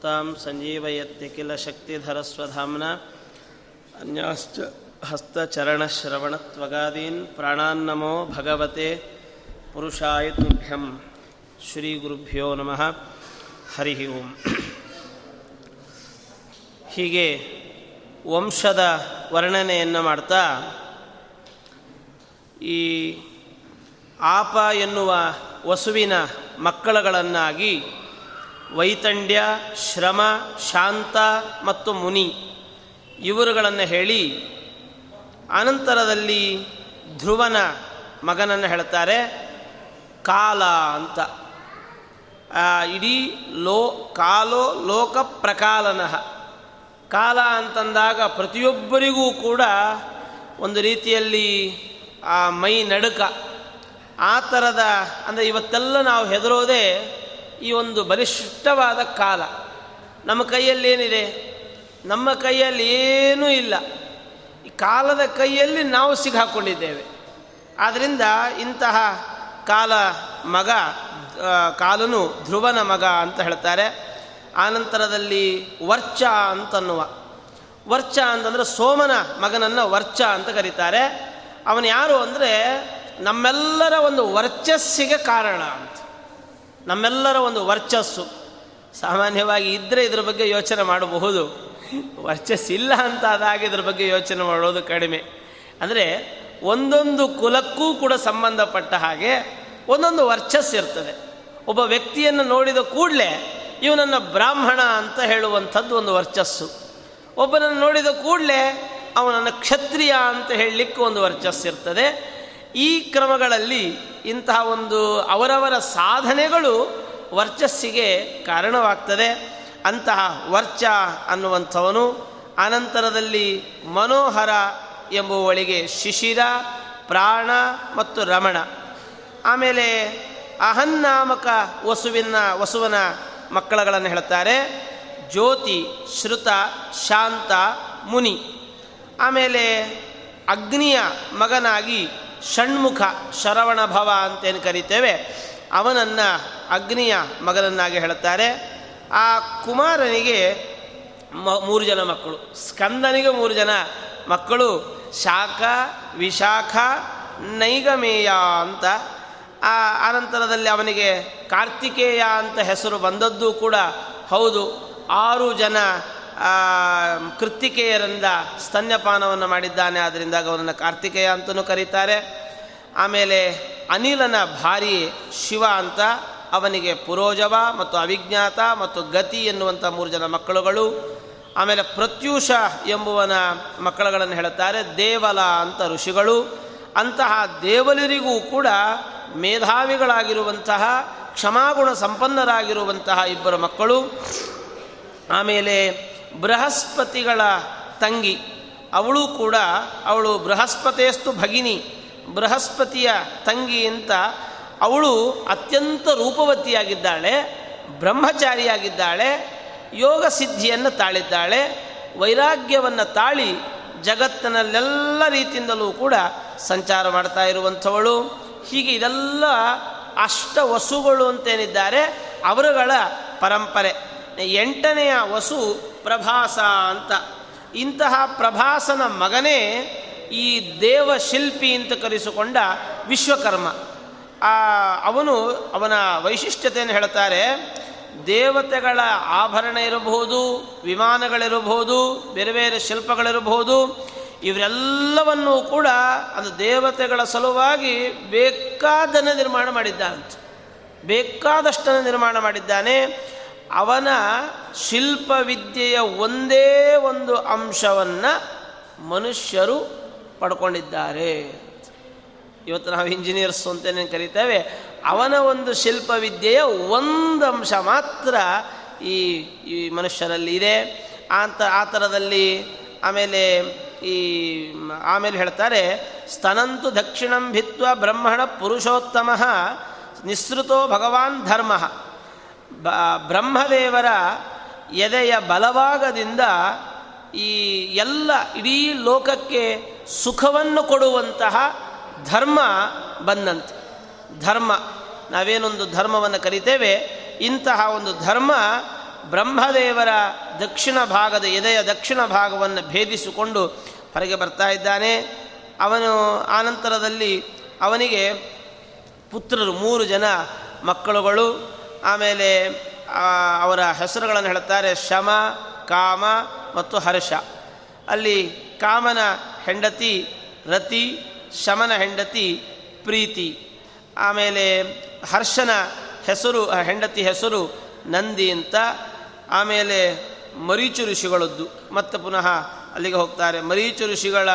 ಸುಪ್ತಾಂ ಸಂಜೀವಯತ್ನ ಕಿಲ ಶಕ್ತಿಧರಸ್ವಧಾಮ್ನ ಅನ್ಯಾಶ್ಚ ಹಸ್ತಚರಣಶ್ರವಣತ್ವಗಾದೀನ್ ಪ್ರಾಣಾನ್ನಮೋ ಭಗವತೆ ಪುರುಷಾಯ ತುಭ್ಯಂ ಶ್ರೀ ಗುರುಭ್ಯೋ ನಮಃ. ಹರಿ ಓಂ. ಹೀಗೆ ವಂಶದ ವರ್ಣನೆಯನ್ನು ಮಾಡ್ತಾ ಈ ಆಪ ಎನ್ನುವ ವಸುವಿನ ಮಕ್ಕಳುಗಳನ್ನಾಗಿ ವೈತಂಡ್ಯ, ಶ್ರಮ, ಶಾಂತ ಮತ್ತು ಮುನಿ ಇವರುಗಳನ್ನು ಹೇಳಿ ಅನಂತರದಲ್ಲಿ ಧ್ರುವನ ಮಗನನ್ನು ಹೇಳ್ತಾರೆ ಕಾಲ ಅಂತ. ಇಡೀ ಲೋ, ಕಾಲೋ ಲೋಕ ಪ್ರಕಾಲನಃ. ಕಾಲ ಅಂತಂದಾಗ ಪ್ರತಿಯೊಬ್ಬರಿಗೂ ಕೂಡ ಒಂದು ರೀತಿಯಲ್ಲಿ, ಆ, ಮೈ ನಡುಕ. ಆ ಥರದ ಅಂದರೆ ಇವತ್ತೆಲ್ಲ ನಾವು ಹೆದರೋದೇ ಈ ಒಂದು ಬಲಿಷ್ಠವಾದ ಕಾಲ ನಮ್ಮ ಕೈಯಲ್ಲಿ ಏನಿದೆ ನಮ್ಮ ಕೈಯಲ್ಲಿ ಏನೂ ಇಲ್ಲ. ಈ ಕಾಲದ ಕೈಯಲ್ಲಿ ನಾವು ಸಿಗಾಕೊಂಡಿದ್ದೇವೆ ಆದ್ದರಿಂದ ಇಂತಹ ಕಾಲ ಮಗ ಕಾಲನು ಧ್ರುವನ ಮಗ ಅಂತ ಹೇಳ್ತಾರೆ. ಆನಂತರದಲ್ಲಿ ವರ್ಚ ಅಂತನ್ನುವ. ವರ್ಚ ಅಂತಂದರೆ ಸೋಮನ ಮಗನನ್ನು ವರ್ಚ ಅಂತ ಕರೀತಾರೆ. ಅವನು ಯಾರು ಅಂದರೆ ನಮ್ಮೆಲ್ಲರ ಒಂದು ವರ್ಚಸ್ಸಿಗೆ ಕಾರಣ ನಮ್ಮೆಲ್ಲರ ಒಂದು ವರ್ಚಸ್ಸು. ಸಾಮಾನ್ಯವಾಗಿ ಇದ್ದರೆ ಇದ್ರ ಬಗ್ಗೆ ಯೋಚನೆ ಮಾಡಬಹುದು. ವರ್ಚಸ್ಸಿಲ್ಲ ಅಂತ ಆದಾಗ ಇದ್ರ ಬಗ್ಗೆ ಯೋಚನೆ ಮಾಡೋದು ಕಡಿಮೆ. ಅಂದರೆ ಒಂದೊಂದು ಕುಲಕ್ಕೂ ಕೂಡ ಸಂಬಂಧಪಟ್ಟ ಹಾಗೆ ಒಂದೊಂದು ವರ್ಚಸ್ ಇರ್ತದೆ. ಒಬ್ಬ ವ್ಯಕ್ತಿಯನ್ನು ನೋಡಿದ ಕೂಡಲೇ ಇವನನ್ನು ಬ್ರಾಹ್ಮಣ ಅಂತ ಹೇಳುವಂಥದ್ದು ಒಂದು ವರ್ಚಸ್ಸು. ಒಬ್ಬನನ್ನು ನೋಡಿದ ಕೂಡಲೇ ಅವನನ್ನು ಕ್ಷತ್ರಿಯ ಅಂತ ಹೇಳಲಿಕ್ಕೆ ಒಂದು ವರ್ಚಸ್ಸಿರ್ತದೆ ಈ ಕ್ರಮಗಳಲ್ಲಿ ಇಂತಹ ಒಂದು ಅವರವರ ಸಾಧನೆಗಳು ವರ್ಚಸ್ಸಿಗೆ ಕಾರಣವಾಗ್ತದೆ. ಅಂತಹ ವರ್ಚ ಅನ್ನುವಂಥವನು ಅನಂತರದಲ್ಲಿ ಮನೋಹರ ಎಂಬುವಳಿಗೆ ಶಿಶಿರ, ಪ್ರಾಣ ಮತ್ತು ರಮಣ. ಆಮೇಲೆ ಅಹನ್ನಾಮಕ ವಸುವಿನ, ವಸುವನ ಮಕ್ಕಳುಗಳನ್ನು ಹೇಳ್ತಾರೆ ಜ್ಯೋತಿ, ಶ್ರುತ, ಶಾಂತ, ಮುನಿ. ಆಮೇಲೆ ಅಗ್ನಿಯ ಮಗನಾಗಿ ಷಣ್ಮುಖ ಶರವಣ ಭವ ಅಂತೇನು ಕರಿತೇವೆ, ಅವನನ್ನು ಅಗ್ನಿಯ ಮಗನನ್ನಾಗಿ ಹೇಳುತ್ತಾರೆ. ಆ ಕುಮಾರನಿಗೆ ಮ, ಮೂರು ಜನ ಮಕ್ಕಳು. ಸ್ಕಂದನಿಗೆ ಮೂರು ಜನ ಮಕ್ಕಳು. ಶಾಖ, ವಿಶಾಖ, ನೈಗಮೇಯ ಅಂತ. ಆ, ಆನಂತರದಲ್ಲಿ ಅವನಿಗೆ ಕಾರ್ತಿಕೇಯ ಅಂತ ಹೆಸರು ಬಂದದ್ದು ಕೂಡ ಹೌದು. ಆರು ಜನ ಕೃತಿಕೆಯರಿಂದ ಸ್ತನ್ಯಪಾನವನ್ನು ಮಾಡಿದ್ದಾನೆ. ಆದ್ದರಿಂದ ಅವನನ್ನು ಕಾರ್ತಿಕೇಯ ಅಂತಲೂ ಕರೀತಾರೆ. ಆಮೇಲೆ ಅನಿಲನ ಭಾರಿ ಶಿವ ಅಂತ ಅವನಿಗೆ ಪುರೋಜವ ಮತ್ತು ಅವಿಜ್ಞಾತ ಮತ್ತು ಗತಿ ಎನ್ನುವಂಥ ಮೂರು ಜನ ಮಕ್ಕಳುಗಳು. ಆಮೇಲೆ ಪ್ರತ್ಯೂಷ ಎಂಬುವನ ಮಕ್ಕಳುಗಳನ್ನು ಹೇಳುತ್ತಾರೆ. ದೇವಲ ಅಂತ ಋಷಿಗಳು. ಅಂತಹ ದೇವಲರಿಗೂ ಕೂಡ ಮೇಧಾವಿಗಳಾಗಿರುವಂತಹ, ಕ್ಷಮಾಗುಣ ಸಂಪನ್ನರಾಗಿರುವಂತಹ ಇಬ್ಬರು ಮಕ್ಕಳು. ಆಮೇಲೆ ಬೃಹಸ್ಪತಿಗಳ ತಂಗಿ. ಅವಳು ಕೂಡ ಅವಳು ಬೃಹಸ್ಪತೇಸ್ತು ಭಗಿನಿ. ಬೃಹಸ್ಪತಿಯ ತಂಗಿ ಅಂತ ಅವಳು ಅತ್ಯಂತ ರೂಪವತಿಯಾಗಿದ್ದಾಳೆ, ಬ್ರಹ್ಮಚಾರಿಯಾಗಿದ್ದಾಳೆ, ಯೋಗ ಸಿದ್ಧಿಯನ್ನು ತಾಳಿದ್ದಾಳೆ, ವೈರಾಗ್ಯವನ್ನು ತಾಳಿ ಜಗತ್ತಿನಲ್ಲೆಲ್ಲ ರೀತಿಯಿಂದಲೂ ಕೂಡ ಸಂಚಾರ ಮಾಡ್ತಾ ಇರುವಂಥವಳು. ಹೀಗೆ ಇದೆಲ್ಲ ಅಷ್ಟ ವಸುಗಳು ಅಂತೇನಿದ್ದಾರೆ, ಅವರುಗಳ ಪರಂಪರೆ. ಎಂಟನೆಯ ವಸು ಪ್ರಭಾಸ ಅಂತ. ಇಂತಹ ಪ್ರಭಾಸನ ಮಗನೇ ಈ ದೇವಶಿಲ್ಪಿ ಅಂತ ಕರೆಸಿಕೊಂಡ ವಿಶ್ವಕರ್ಮ. ಅವನು ಅವನ ವೈಶಿಷ್ಟ್ಯತೆಯನ್ನು ಹೇಳ್ತಾರೆ, ದೇವತೆಗಳ ಆಭರಣ ಇರಬಹುದು, ವಿಮಾನಗಳಿರಬಹುದು, ಬೇರೆ ಬೇರೆ ಶಿಲ್ಪಗಳಿರಬಹುದು, ಇವರೆಲ್ಲವನ್ನೂ ಕೂಡ ಅದು ದೇವತೆಗಳ ಸಲುವಾಗಿ ಬೇಕಾದನ್ನು ನಿರ್ಮಾಣ ಮಾಡಿದ್ದಾನೆ ಬೇಕಾದಷ್ಟನ್ನು ನಿರ್ಮಾಣ ಮಾಡಿದ್ದಾನೆ. ಅವನ ಶಿಲ್ಪವಿದ್ಯೆಯ ಒಂದೇ ಒಂದು ಅಂಶವನ್ನು ಮನುಷ್ಯರು ಪಡ್ಕೊಂಡಿದ್ದಾರೆ. ಇವತ್ತು ನಾವು ಇಂಜಿನಿಯರ್ಸ್ ಅಂತೇನೆ ಕರಿತೇವೆ, ಅವನ ಒಂದು ಶಿಲ್ಪವಿದ್ಯೆಯ ಒಂದು ಅಂಶ ಮಾತ್ರ ಈ ಈ ಮನುಷ್ಯರಲ್ಲಿ ಇದೆ. ಅಂತ ಆ ಥರದಲ್ಲಿ ಆಮೇಲೆ ಈ, ಆಮೇಲೆ ಹೇಳ್ತಾರೆ, ಸ್ತನಂತು ದಕ್ಷಿಣಂ ಭಿತ್ವ ಬ್ರಹ್ಮಣ ಪುರುಷೋತ್ತಮ ನಿಸೃತೋ ಭಗವಾನ್ ಧರ್ಮ. ಬ್ರಹ್ಮದೇವರ ಎದೆಯ ಬಲಭಾಗದಿಂದ ಈ ಎಲ್ಲ ಇಡೀ ಲೋಕಕ್ಕೆ ಸುಖವನ್ನು ಕೊಡುವಂತಹ ಧರ್ಮ ಬಂದಂತೆ. ಧರ್ಮ, ನಾವೇನೊಂದು ಧರ್ಮವನ್ನು ಕರಿತೇವೆ, ಇಂತಹ ಒಂದು ಧರ್ಮ ಬ್ರಹ್ಮದೇವರ ದಕ್ಷಿಣ ಭಾಗದ ಎದೆಯ ದಕ್ಷಿಣ ಭಾಗವನ್ನು ಭೇದಿಸಿಕೊಂಡು ಹೊರಗೆ ಬರ್ತಾ ಇದ್ದಾನೆ. ಅವನು ಆನಂತರದಲ್ಲಿ ಅವನಿಗೆ ಪುತ್ರರು, ಮೂರು ಜನ ಮಕ್ಕಳುಗಳು ಆಮೇಲೆ ಅವರ ಹೆಸರುಗಳನ್ನು ಹೇಳ್ತಾರೆ ಶಮ, ಕಾಮ ಮತ್ತು ಹರ್ಷ. ಅಲ್ಲಿ ಕಾಮನ ಹೆಂಡತಿ ರತಿ, ಶಮನ ಹೆಂಡತಿ ಪ್ರೀತಿ. ಆಮೇಲೆ ಹರ್ಷನ ಹೆಸರು ಹೆಂಡತಿ ಹೆಸರು ನಂದಿ ಅಂತ. ಆಮೇಲೆ ಮರೀಚು ಋಷಿಗಳದ್ದು. ಮತ್ತೆ ಪುನಃ ಅಲ್ಲಿಗೆ ಹೋಗ್ತಾರೆ. ಮರೀಚು ಋಷಿಗಳ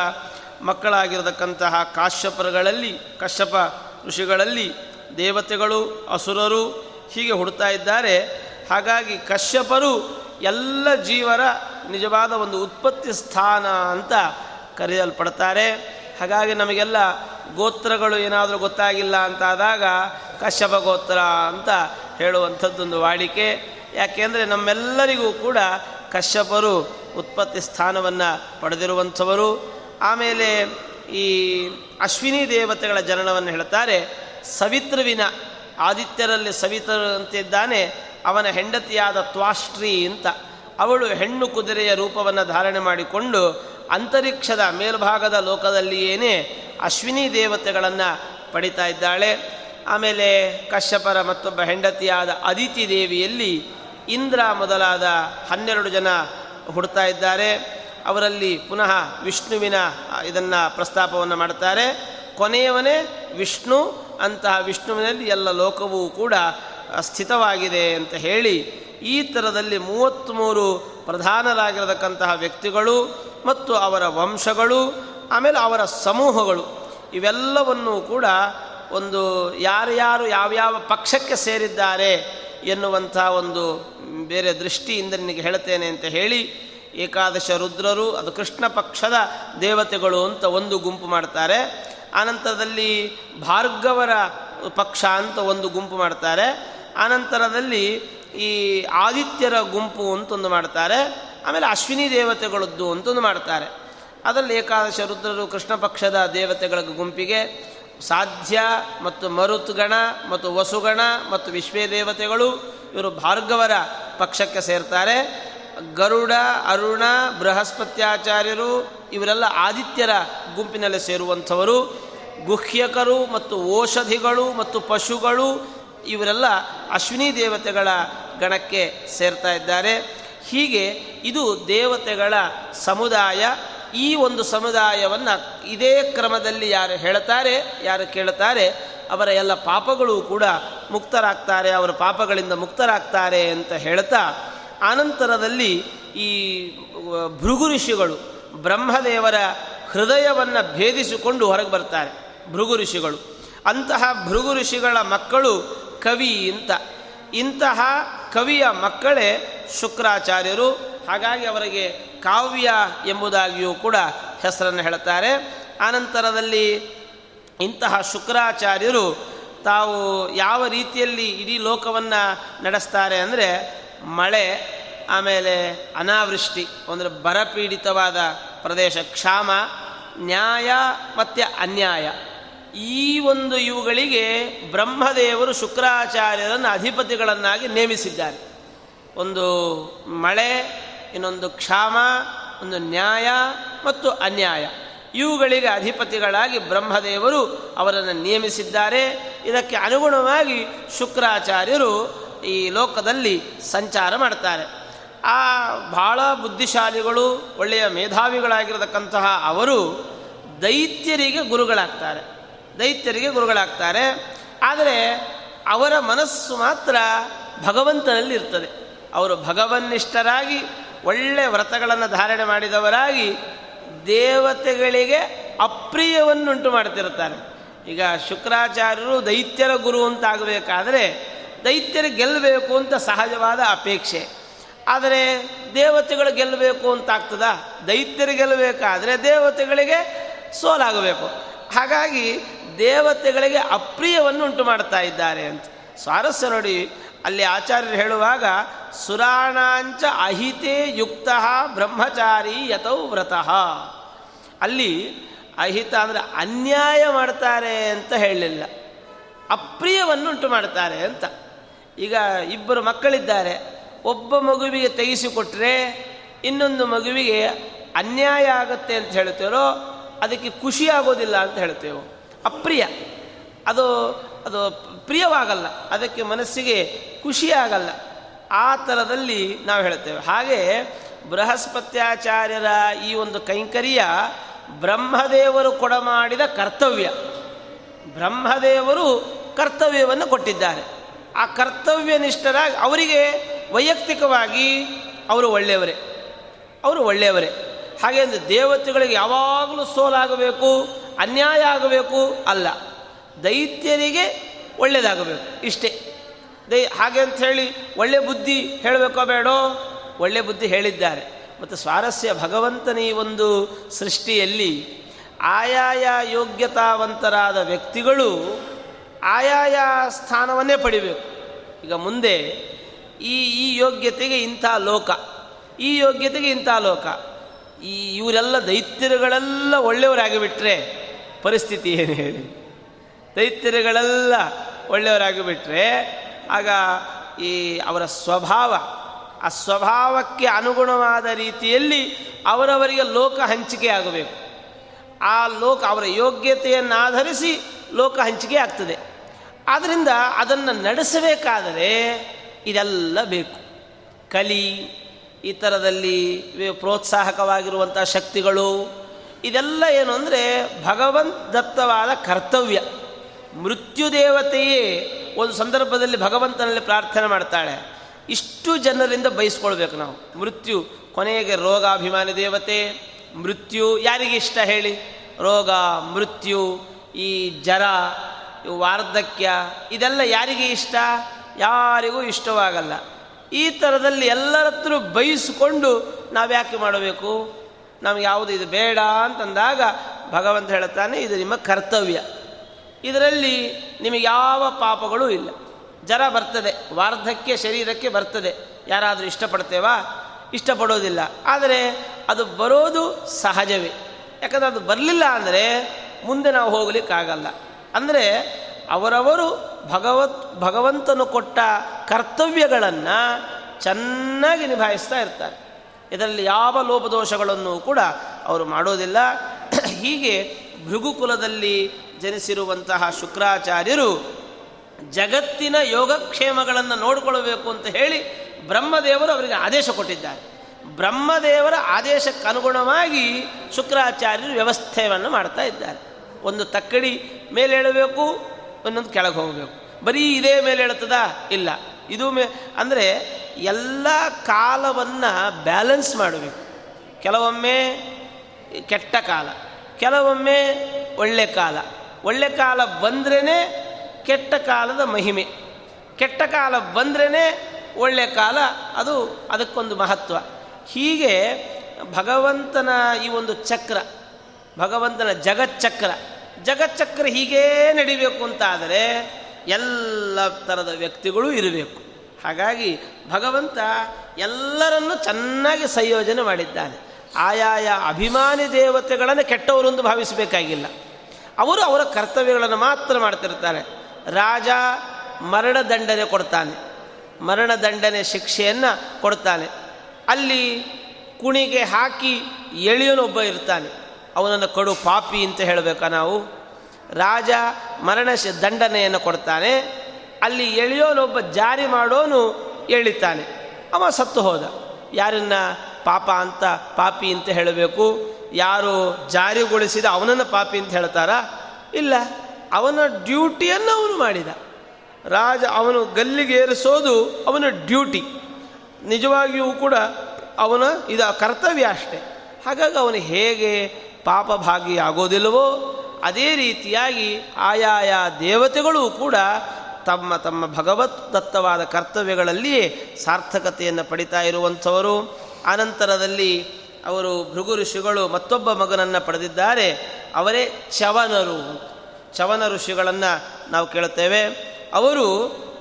ಮಕ್ಕಳಾಗಿರತಕ್ಕಂತಹ ಕಾಶ್ಯಪರುಗಳಲ್ಲಿ, ಕಶ್ಯಪ ಋಷಿಗಳಲ್ಲಿ ದೇವತೆಗಳು, ಅಸುರರು ಹೀಗೆ ಹುಡ್ತಾ ಇದ್ದಾರೆ. ಹಾಗಾಗಿ ಕಶ್ಯಪರು ಎಲ್ಲ ಜೀವರ ನಿಜವಾದ ಒಂದು ಉತ್ಪತ್ತಿ ಸ್ಥಾನ ಅಂತ ಕರೆಯಲ್ಪಡ್ತಾರೆ. ಹಾಗಾಗಿ ನಮಗೆಲ್ಲ ಗೋತ್ರಗಳು ಏನಾದರೂ ಗೊತ್ತಾಗಿಲ್ಲ ಅಂತಾದಾಗ ಕಶ್ಯಪ ಗೋತ್ರ ಅಂತ ಹೇಳುವಂಥದ್ದೊಂದು ವಾಡಿಕೆ. ಯಾಕೆಂದರೆ ನಮ್ಮೆಲ್ಲರಿಗೂ ಕೂಡ ಕಶ್ಯಪರು ಉತ್ಪತ್ತಿ ಸ್ಥಾನವನ್ನು ಪಡೆದಿರುವಂಥವರು. ಆಮೇಲೆ ಈ ಅಶ್ವಿನಿ ದೇವತೆಗಳ ಜನನವನ್ನು ಹೇಳ್ತಾರೆ. ಸವಿತೃವಿನ ಆದಿತ್ಯರಲ್ಲಿ ಸವಿತರು ಅಂತಿದ್ದಾನೆ ಅವನ ಹೆಂಡತಿಯಾದ ತ್ವಾಷ್ಟ್ರಿ ಅಂತ. ಅವಳು ಹೆಣ್ಣು ಕುದುರೆಯ ರೂಪವನ್ನು ಧಾರಣೆ ಮಾಡಿಕೊಂಡು ಅಂತರಿಕ್ಷದ ಮೇಲ್ಭಾಗದ ಲೋಕದಲ್ಲಿಯೇನೇ ಅಶ್ವಿನಿ ದೇವತೆಗಳನ್ನು ಪಡಿತಾ ಇದ್ದಾಳೆ. ಆಮೇಲೆ ಕಶ್ಯಪರ ಮತ್ತೊಬ್ಬ ಹೆಂಡತಿಯಾದ ಅದಿತಿ ದೇವಿಯಲ್ಲಿ ಇಂದ್ರ ಮೊದಲಾದ ಹನ್ನೆರಡು ಜನ ಹುಡ್ತಾ ಇದ್ದಾರೆ. ಅವರಲ್ಲಿ ಪುನಃ ವಿಷ್ಣುವಿನ ಇದನ್ನು ಪ್ರಸ್ತಾಪವನ್ನು ಮಾಡ್ತಾರೆ. ಕೊನೆಯವನೇ ವಿಷ್ಣು ಅಂತಹ ವಿಷ್ಣುವಿನಲ್ಲಿ ಎಲ್ಲ ಲೋಕವೂ ಕೂಡ ಸ್ಥಿತವಾಗಿದೆ ಅಂತ ಹೇಳಿ ಈ ಥರದಲ್ಲಿ ಮೂವತ್ತ್ಮೂರು ಪ್ರಧಾನರಾಗಿರತಕ್ಕಂತಹ ವ್ಯಕ್ತಿಗಳು ಮತ್ತು ಅವರ ವಂಶಗಳು, ಆಮೇಲೆ ಅವರ ಸಮೂಹಗಳು, ಇವೆಲ್ಲವನ್ನೂ ಕೂಡ ಒಂದು ಯಾರ್ಯಾರು ಯಾವ್ಯಾವ ಪಕ್ಷಕ್ಕೆ ಸೇರಿದ್ದಾರೆ ಎನ್ನುವಂಥ ಒಂದು ಬೇರೆ ದೃಷ್ಟಿಯಿಂದ ನಿನಗೆ ಹೇಳ್ತೇನೆ ಅಂತ ಹೇಳಿ ಏಕಾದಶ ರುದ್ರರು ಅದು ಕೃಷ್ಣ ಪಕ್ಷದ ದೇವತೆಗಳು ಅಂತ ಒಂದು ಗುಂಪು ಮಾಡ್ತಾರೆ. ಆನಂತರದಲ್ಲಿ ಭಾರ್ಗವರ ಪಕ್ಷ ಅಂತ ಒಂದು ಗುಂಪು ಮಾಡ್ತಾರೆ. ಆನಂತರದಲ್ಲಿ ಈ ಆದಿತ್ಯರ ಗುಂಪು ಅಂತೊಂದು ಮಾಡ್ತಾರೆ. ಆಮೇಲೆ ಅಶ್ವಿನಿ ದೇವತೆಗಳದ್ದು ಅಂತೊಂದು ಮಾಡ್ತಾರೆ. ಅದರಲ್ಲಿ ಏಕಾದಶ ರುದ್ರರು ಕೃಷ್ಣ ಪಕ್ಷದ ದೇವತೆಗಳ ಗುಂಪಿಗೆ ಸಾಧ್ಯ ಮತ್ತು ಮರುತ್ಗಣ ಮತ್ತು ವಸುಗಣ ಮತ್ತು ವಿಶ್ವೇ ದೇವತೆಗಳು ಇವರು ಭಾರ್ಗವರ ಪಕ್ಷಕ್ಕೆ ಸೇರ್ತಾರೆ. ಗರುಡ, ಅರುಣ, ಬೃಹಸ್ಪತ್ಯಾಚಾರ್ಯರು ಇವರೆಲ್ಲ ಆದಿತ್ಯರ ಗುಂಪಿನಲ್ಲಿ ಸೇರುವಂಥವರು. ಗುಹ್ಯಕರು ಮತ್ತು ಔಷಧಿಗಳು ಮತ್ತು ಪಶುಗಳು ಇವರೆಲ್ಲ ಅಶ್ವಿನಿ ದೇವತೆಗಳ ಗಣಕ್ಕೆ ಸೇರ್ತಾ ಇದ್ದಾರೆ. ಹೀಗೆ ಇದು ದೇವತೆಗಳ ಸಮುದಾಯ. ಈ ಒಂದು ಸಮುದಾಯವನ್ನು ಇದೇ ಕ್ರಮದಲ್ಲಿ ಯಾರು ಹೇಳ್ತಾರೆ, ಯಾರು ಕೇಳುತ್ತಾರೆ ಅವರ ಎಲ್ಲ ಪಾಪಗಳು ಕೂಡ ಮುಕ್ತರಾಗ್ತಾರೆ, ಅವರ ಪಾಪಗಳಿಂದ ಮುಕ್ತರಾಗ್ತಾರೆ ಅಂತ ಹೇಳ್ತಾ, ಆನಂತರದಲ್ಲಿ ಈ ಭೃಗು ಋಷಿಗಳು ಬ್ರಹ್ಮದೇವರ ಹೃದಯವನ್ನು ಭೇದಿಸಿಕೊಂಡು ಹೊರಗೆ ಬರ್ತಾರೆ. ಭೃಗು ಋಷಿಗಳು. ಅಂತಹ ಭೃಗು ಋಷಿಗಳ ಮಕ್ಕಳು ಕವಿ ಅಂತ. ಇಂತಹ ಕವಿಯ ಮಕ್ಕಳೇ ಶುಕ್ರಾಚಾರ್ಯರು. ಹಾಗಾಗಿ ಅವರಿಗೆ ಕಾವ್ಯ ಎಂಬುದಾಗಿಯೂ ಕೂಡ ಹೆಸರನ್ನು ಹೇಳ್ತಾರೆ ಆನಂತರದಲ್ಲಿ ಇಂತಹ ಶುಕ್ರಾಚಾರ್ಯರು ತಾವು ಯಾವ ರೀತಿಯಲ್ಲಿ ಇಡೀ ಲೋಕವನ್ನು ನಡೆಸ್ತಾರೆ ಅಂದರೆ ಮಳೆ, ಆಮೇಲೆ ಅನಾವೃಷ್ಟಿ, ಅಂದರೆ ಬರಪೀಡಿತವಾದ ಪ್ರದೇಶ ಕ್ಷಾಮ, ನ್ಯಾಯ ಮತ್ತು ಅನ್ಯಾಯ. ಈ ಒಂದು ಇವುಗಳಿಗೆ ಬ್ರಹ್ಮದೇವರು ಶುಕ್ರಾಚಾರ್ಯರನ್ನು ಅಧಿಪತಿಗಳನ್ನಾಗಿ ನೇಮಿಸಿದ್ದಾರೆ. ಒಂದು ಮಳೆ, ಇನ್ನೊಂದು ಕ್ಷಾಮ, ಒಂದು ನ್ಯಾಯ ಮತ್ತು ಅನ್ಯಾಯ. ಇವುಗಳಿಗೆ ಅಧಿಪತಿಗಳಾಗಿ ಬ್ರಹ್ಮದೇವರು ಅವರನ್ನು ನೇಮಿಸಿದ್ದಾರೆ. ಇದಕ್ಕೆ ಅನುಗುಣವಾಗಿ ಶುಕ್ರಾಚಾರ್ಯರು ಈ ಲೋಕದಲ್ಲಿ ಸಂಚಾರ ಮಾಡ್ತಾರೆ. ಆ ಬಹಳ ಬುದ್ಧಿಶಾಲಿಗಳು, ಒಳ್ಳೆಯ ಮೇಧಾವಿಗಳಾಗಿರತಕ್ಕಂತಹ ಅವರು ದೈತ್ಯರಿಗೆ ಗುರುಗಳಾಗ್ತಾರೆ. ದೈತ್ಯರಿಗೆ ಗುರುಗಳಾಗ್ತಾರೆ. ಆದರೆ ಅವರ ಮನಸ್ಸು ಮಾತ್ರ ಭಗವಂತನಲ್ಲಿ ಇರ್ತದೆ. ಅವರು ಭಗವನ್ನಿಷ್ಠರಾಗಿ, ಒಳ್ಳೆ ವ್ರತಗಳನ್ನು ಧಾರಣೆ ಮಾಡಿದವರಾಗಿ ದೇವತೆಗಳಿಗೆ ಅಪ್ರಿಯವನ್ನುಂಟು ಮಾಡ್ತಿರ್ತಾರೆ ಈಗ ಶುಕ್ರಾಚಾರ್ಯರು ದೈತ್ಯರ ಗುರು ಅಂತಾಗಬೇಕಾದರೆ ದೈತ್ಯರು ಗೆಲ್ಲಬೇಕು ಅಂತ ಸಹಜವಾದ ಅಪೇಕ್ಷೆ. ಆದರೆ ದೇವತೆಗಳು ಗೆಲ್ಲಬೇಕು ಅಂತಾಗ್ತದ? ದೈತ್ಯರು ಗೆಲ್ಲಬೇಕಾದರೆ ದೇವತೆಗಳಿಗೆ ಸೋಲಾಗಬೇಕು. ಹಾಗಾಗಿ ದೇವತೆಗಳಿಗೆ ಅಪ್ರಿಯವನ್ನು ಉಂಟು ಮಾಡ್ತಾ ಇದ್ದಾರೆ ಅಂತ. ಸ್ವಾರಸ್ಯ ನೋಡಿ, ಅಲ್ಲಿ ಆಚಾರ್ಯರು ಹೇಳುವಾಗ, ಸುರಾಣಾಂಚ ಅಹಿತೇ ಯುಕ್ತ ಬ್ರಹ್ಮಚಾರಿ ಯಥೌ ವ್ರತಃ. ಅಲ್ಲಿ ಅಹಿತ ಅಂದರೆ ಅನ್ಯಾಯ ಮಾಡ್ತಾರೆ ಅಂತ ಹೇಳಲಿಲ್ಲ. ಅಪ್ರಿಯವನ್ನುಂಟು ಮಾಡ್ತಾರೆ ಅಂತ. ಈಗ ಇಬ್ಬರು ಮಕ್ಕಳಿದ್ದಾರೆ. ಒಬ್ಬ ಮಗುವಿಗೆ ತೆಗೆಸಿಕೊಟ್ರೆ, ಇನ್ನೊಂದು ಮಗುವಿಗೆ ಅನ್ಯಾಯ ಆಗುತ್ತೆ ಅಂತ ಹೇಳ್ತೇವೋ, ಅದಕ್ಕೆ ಖುಷಿ ಆಗೋದಿಲ್ಲ ಅಂತ ಹೇಳ್ತೇವೆ. ಅಪ್ರಿಯ. ಅದು ಅದು ಪ್ರಿಯವಾಗಲ್ಲ. ಅದಕ್ಕೆ ಮನಸ್ಸಿಗೆ ಖುಷಿಯಾಗಲ್ಲ. ಆ ಥರದಲ್ಲಿ ನಾವು ಹೇಳ್ತೇವೆ ಹಾಗೆ ಬೃಹಸ್ಪತ್ಯಾಚಾರ್ಯರ ಈ ಒಂದು ಕೈಂಕರ್ಯ ಬ್ರಹ್ಮದೇವರು ಕೊಡಮಾಡಿದ ಕರ್ತವ್ಯ. ಬ್ರಹ್ಮದೇವರು ಕರ್ತವ್ಯವನ್ನು ಕೊಟ್ಟಿದ್ದಾರೆ. ಆ ಕರ್ತವ್ಯನಿಷ್ಠರಾಗಿ ಅವರಿಗೆ ವೈಯಕ್ತಿಕವಾಗಿ ಅವರು ಒಳ್ಳೆಯವರೇ. ಅವರು ಒಳ್ಳೆಯವರೇ. ಹಾಗೆ ದೇವತೆಗಳಿಗೆ ಯಾವಾಗಲೂ ಸೋಲಾಗಬೇಕು. ಅನ್ಯಾಯ ಆಗಬೇಕು ಅಲ್ಲ. ದೈತ್ಯರಿಗೆ ಒಳ್ಳೆಯದಾಗಬೇಕು ಇಷ್ಟೇ. ದೈ, ಹಾಗೆ ಅಂತ ಹೇಳಿ ಒಳ್ಳೆ ಬುದ್ಧಿ ಹೇಳಬೇಕೋ ಬೇಡೋ? ಒಳ್ಳೆ ಬುದ್ಧಿ ಹೇಳಿದ್ದಾರೆ. ಮತ್ತು ಸ್ವಾರಸ್ಯ ಭಗವಂತನ ಈ ಒಂದು ಸೃಷ್ಟಿಯಲ್ಲಿ ಆಯಾಯ ಯೋಗ್ಯತಾವಂತರಾದ ವ್ಯಕ್ತಿಗಳು ಆಯಾಯ ಸ್ಥಾನವನ್ನೇ ಪಡಿಬೇಕು. ಈಗ ಮುಂದೆ ಈ ಈ ಯೋಗ್ಯತೆಗೆ ಇಂಥ ಲೋಕ, ಈ ಯೋಗ್ಯತೆಗೆ ಇಂಥ ಲೋಕ. ಈ ಇವರೆಲ್ಲ ದೈತ್ಯರುಗಳೆಲ್ಲ ಒಳ್ಳೆಯವರಾಗಿಬಿಟ್ರೆ ಪರಿಸ್ಥಿತಿ ಏನು ಹೇಳಿ? ದೈತ್ಯರುಗಳೆಲ್ಲ ಒಳ್ಳೆಯವರಾಗಿಬಿಟ್ರೆ ಆಗ ಈ ಅವರ ಸ್ವಭಾವ, ಆ ಸ್ವಭಾವಕ್ಕೆ ಅನುಗುಣವಾದ ರೀತಿಯಲ್ಲಿ ಅವರವರಿಗೆ ಲೋಕ ಹಂಚಿಕೆ ಆಗಬೇಕು. ಆ ಲೋಕ, ಅವರ ಯೋಗ್ಯತೆಯನ್ನು ಆಧರಿಸಿ ಲೋಕ ಹಂಚಿಕೆ ಆಗ್ತದೆ. ಆದ್ದರಿಂದ ಅದನ್ನು ನಡೆಸಬೇಕಾದರೆ ಇದೆಲ್ಲ ಬೇಕು. ಕಲಿ, ಈ ಥರದಲ್ಲಿ ಪ್ರೋತ್ಸಾಹಕವಾಗಿರುವಂಥ ಶಕ್ತಿಗಳು ಇದೆಲ್ಲ ಏನು ಅಂದರೆ ಭಗವಂತ ದತ್ತವಾದ ಕರ್ತವ್ಯ. ಮೃತ್ಯುದೇವತೆಯೇ ಒಂದು ಸಂದರ್ಭದಲ್ಲಿ ಭಗವಂತನಲ್ಲಿ ಪ್ರಾರ್ಥನೆ ಮಾಡ್ತಾಳೆ. ಇಷ್ಟು ಜನರಿಂದ ಬಯಸ್ಕೊಳ್ಬೇಕು ನಾವು. ಮೃತ್ಯು ಕೊನೆಗೆ ರೋಗಾಭಿಮಾನಿ ದೇವತೆ, ಮೃತ್ಯು ಯಾರಿಗೆ ಇಷ್ಟ ಹೇಳಿ? ರೋಗ, ಮೃತ್ಯು, ಈ ಜರ ವಾರ್ಧಕ್ಯ, ಇದೆಲ್ಲ ಯಾರಿಗೆ ಇಷ್ಟ? ಯಾರಿಗೂ ಇಷ್ಟವಾಗಲ್ಲ. ಈ ಥರದಲ್ಲಿ ಎಲ್ಲರತ್ರ ಬಯಸಿಕೊಂಡು ನಾವು ಯಾಕೆ ಮಾಡಬೇಕು? ನಮ್ಗೆ ಯಾವುದು ಇದು ಬೇಡ ಅಂತಂದಾಗ ಭಗವಂತ ಹೇಳುತ್ತಾನೆ, ಇದು ನಿಮ್ಮ ಕರ್ತವ್ಯ. ಇದರಲ್ಲಿ ನಿಮಗೆ ಯಾವ ಪಾಪಗಳೂ ಇಲ್ಲ. ಜರ ಬರ್ತದೆ, ವಾರ್ಧಕ್ಯ ಶರೀರಕ್ಕೆ ಬರ್ತದೆ. ಯಾರಾದರೂ ಇಷ್ಟಪಡ್ತೇವಾ? ಇಷ್ಟಪಡೋದಿಲ್ಲ. ಆದರೆ ಅದು ಬರೋದು ಸಹಜವೇ. ಯಾಕಂದರೆ ಅದು ಬರಲಿಲ್ಲ ಅಂದರೆ ಮುಂದೆ ನಾವು ಹೋಗಲಿಕ್ಕಾಗಲ್ಲ. ಅಂದರೆ ಅವರವರು ಭಗವತ್, ಭಗವಂತನು ಕೊಟ್ಟ ಕರ್ತವ್ಯಗಳನ್ನು ಚೆನ್ನಾಗಿ ನಿಭಾಯಿಸ್ತಾ ಇರ್ತಾರೆ. ಇದರಲ್ಲಿ ಯಾವ ಲೋಪದೋಷಗಳನ್ನು ಕೂಡ ಅವರು ಮಾಡೋದಿಲ್ಲ. ಹೀಗೆ ಭೃಗುಕುಲದಲ್ಲಿ ಜನಿಸಿರುವಂತಹ ಶುಕ್ರಾಚಾರ್ಯರು ಜಗತ್ತಿನ ಯೋಗಕ್ಷೇಮಗಳನ್ನು ನೋಡಿಕೊಳ್ಳಬೇಕು ಅಂತ ಹೇಳಿ ಬ್ರಹ್ಮದೇವರು ಅವರಿಗೆ ಆದೇಶ ಕೊಟ್ಟಿದ್ದಾರೆ. ಬ್ರಹ್ಮದೇವರ ಆದೇಶಕ್ಕನುಗುಣವಾಗಿ ಶುಕ್ರಾಚಾರ್ಯರು ವ್ಯವಸ್ಥೆಯನ್ನು ಮಾಡ್ತಾ ಇದ್ದಾರೆ. ಒಂದು ತಕ್ಕಡಿ ಮೇಲೆ ಹೇಳಬೇಕು, ಇನ್ನೊಂದು ಕೆಳಗೆ ಹೋಗಬೇಕು. ಬರೀ ಇದೇ ಮೇಲೆ ಹೇಳುತ್ತದಾ? ಇಲ್ಲ. ಇದು ಮೇ ಅಂದರೆ ಎಲ್ಲ ಕಾಲವನ್ನು ಬ್ಯಾಲೆನ್ಸ್ ಮಾಡಬೇಕು. ಕೆಲವೊಮ್ಮೆ ಕೆಟ್ಟ ಕಾಲ, ಕೆಲವೊಮ್ಮೆ ಒಳ್ಳೆ ಕಾಲ. ಒಳ್ಳೆ ಕಾಲ ಬಂದ್ರೇ ಕೆಟ್ಟ ಕಾಲದ ಮಹಿಮೆ. ಕೆಟ್ಟ ಕಾಲ ಬಂದ್ರೇ ಒಳ್ಳೆ ಕಾಲ, ಅದು ಅದಕ್ಕೊಂದು ಮಹತ್ವ. ಹೀಗೆ ಭಗವಂತನ ಈ ಒಂದು ಚಕ್ರ, ಭಗವಂತನ ಜಗಚ್ಚಕ್ರ ಜಗಚ್ಚಕ್ರ ಹೀಗೇ ನಡಿಬೇಕು ಅಂತಾದರೆ ಎಲ್ಲ ಥರದ ವ್ಯಕ್ತಿಗಳು ಇರಬೇಕು. ಹಾಗಾಗಿ ಭಗವಂತ ಎಲ್ಲರನ್ನು ಚೆನ್ನಾಗಿ ಸಂಯೋಜನೆ ಮಾಡಿದ್ದಾನೆ. ಆಯಾಯ ಅಭಿಮಾನಿ ದೇವತೆಗಳನ್ನು ಕೆಟ್ಟವರು ಎಂದು ಭಾವಿಸಬೇಕಾಗಿಲ್ಲ. ಅವರು ಅವರ ಕರ್ತವ್ಯಗಳನ್ನು ಮಾತ್ರ ಮಾಡ್ತಿರ್ತಾರೆ. ರಾಜ ಮರಣದಂಡನೆ ಕೊಡ್ತಾನೆ. ಮರಣದಂಡನೆ ಶಿಕ್ಷೆಯನ್ನು ಕೊಡ್ತಾನೆ. ಅಲ್ಲಿ ಕುಣಿಗೆ ಹಾಕಿ ಎಳೆಯೋನೊಬ್ಬ ಇರ್ತಾನೆ. ಅವನನ್ನು ಕಡು ಪಾಪಿ ಅಂತ ಹೇಳಬೇಕಾ ನಾವು? ರಾಜ ಮರಣ ದಂಡನೆಯನ್ನು ಕೊಡ್ತಾನೆ. ಅಲ್ಲಿ ಎಳೆಯೋನೊಬ್ಬ ಜಾರಿ ಮಾಡೋನು ಎಳಿತಾನೆ. ಅವ ಸತ್ತು ಹೋದ. ಯಾರನ್ನ ಪಾಪ ಅಂತ ಪಾಪಿ ಅಂತ ಹೇಳಬೇಕು? ಯಾರು ಜಾರಿಗೊಳಿಸಿದ ಅವನನ್ನು ಪಾಪಿ ಅಂತ ಹೇಳ್ತಾರಾ? ಇಲ್ಲ. ಅವನ ಡ್ಯೂಟಿಯನ್ನು ಅವನು ಮಾಡಿದ. ರಾಜ ಅವನು ಗಲ್ಲಿಗೆ ಏರಿಸೋದು ಅವನ ಡ್ಯೂಟಿ. ನಿಜವಾಗಿಯೂ ಕೂಡ ಅವನ ಇದು ಕರ್ತವ್ಯ ಅಷ್ಟೆ. ಹಾಗಾಗಿ ಅವನು ಹೇಗೆ ಪಾಪಭಾಗಿ ಆಗೋದಿಲ್ಲವೋ ಅದೇ ರೀತಿಯಾಗಿ ಆಯಾಯ ದೇವತೆಗಳು ಕೂಡ ತಮ್ಮ ತಮ್ಮ ಭಗವತ್ ದತ್ತವಾದ ಕರ್ತವ್ಯಗಳಲ್ಲಿಯೇ ಸಾರ್ಥಕತೆಯನ್ನು ಪಡಿತಾ ಇರುವಂಥವರು. ಅನಂತರದಲ್ಲಿ ಅವರು ಭೃಗು ಋಷಿಗಳು ಮತ್ತೊಬ್ಬ ಮಗನನ್ನು ಪಡೆದಿದ್ದಾರೆ. ಅವರೇ ಚವನರು ಚವನ ಋಷಿಗಳನ್ನು ನಾವು ಕೇಳುತ್ತೇವೆ. ಅವರು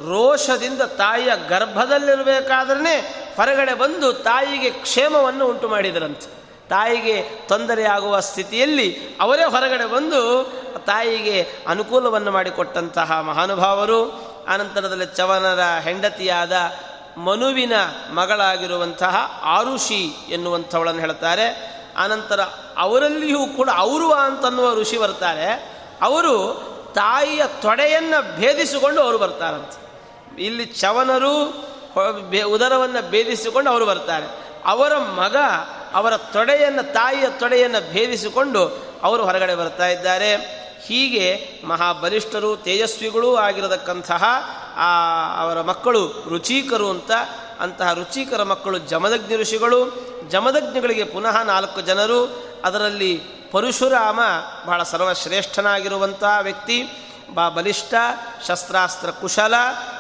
ರೋಷದಿಂದ ತಾಯಿಯ ಗರ್ಭದಲ್ಲಿರಬೇಕಾದ್ರೆ ಹೊರಗಡೆ ಬಂದು ತಾಯಿಗೆ ಕ್ಷೇಮವನ್ನು ಉಂಟು ಮಾಡಿದರಂತೆ ತಾಯಿಗೆ ತೊಂದರೆಯಾಗುವ ಸ್ಥಿತಿಯಲ್ಲಿ ಅವರೇ ಹೊರಗಡೆ ಬಂದು ತಾಯಿಗೆ ಅನುಕೂಲವನ್ನು ಮಾಡಿಕೊಟ್ಟಂತಹ ಮಹಾನುಭಾವರು ಆನಂತರದಲ್ಲಿ ಚವನರ ಹೆಂಡತಿಯಾದ ಮನುವಿನ ಮಗಳಾಗಿರುವಂತಹ ಆರುಷಿ ಎನ್ನುವಂಥವಳನ್ನು ಹೇಳ್ತಾರೆ. ಆನಂತರ ಅವರಲ್ಲಿಯೂ ಕೂಡ ಅವರು ಅಂತನ್ನುವ ಋಷಿ ಬರ್ತಾರೆ. ಅವರು ತಾಯಿಯ ತೊಡೆಯನ್ನು ಭೇದಿಸಿಕೊಂಡು ಅವರು ಬರ್ತಾರಂತೆ. ಇಲ್ಲಿ ಚವನರು ಉದರವನ್ನು ಭೇದಿಸಿಕೊಂಡು ಅವರು ಬರ್ತಾರೆ. ಅವರ ಮಗ ಅವರ ತೊಡೆಯನ್ನು, ತಾಯಿಯ ತೊಡೆಯನ್ನು ಭೇದಿಸಿಕೊಂಡು ಅವರು ಹೊರಗಡೆ ಬರ್ತಾ ಇದ್ದಾರೆ. ಹೀಗೆ ಮಹಾಬಲಿಷ್ಠರು, ತೇಜಸ್ವಿಗಳೂ ಆಗಿರತಕ್ಕಂತಹ ಅವರ ಮಕ್ಕಳು ರುಚೀಕರು ಅಂತ, ಅಂತಹ ರುಚಿಕರ ಮಕ್ಕಳು ಜಮದಗ್ನಿ ಋಷಿಗಳು. ಜಮದಗ್ನಿಗಳಿಗೆ ಪುನಃ ನಾಲ್ಕು ಜನರು. ಅದರಲ್ಲಿ ಪರಶುರಾಮ ಬಹಳ ಸರ್ವಶ್ರೇಷ್ಠನಾಗಿರುವಂತಹ ವ್ಯಕ್ತಿ, ಬಾ ಬಲಿಷ್ಠ, ಶಸ್ತ್ರಾಸ್ತ್ರ ಕುಶಲ,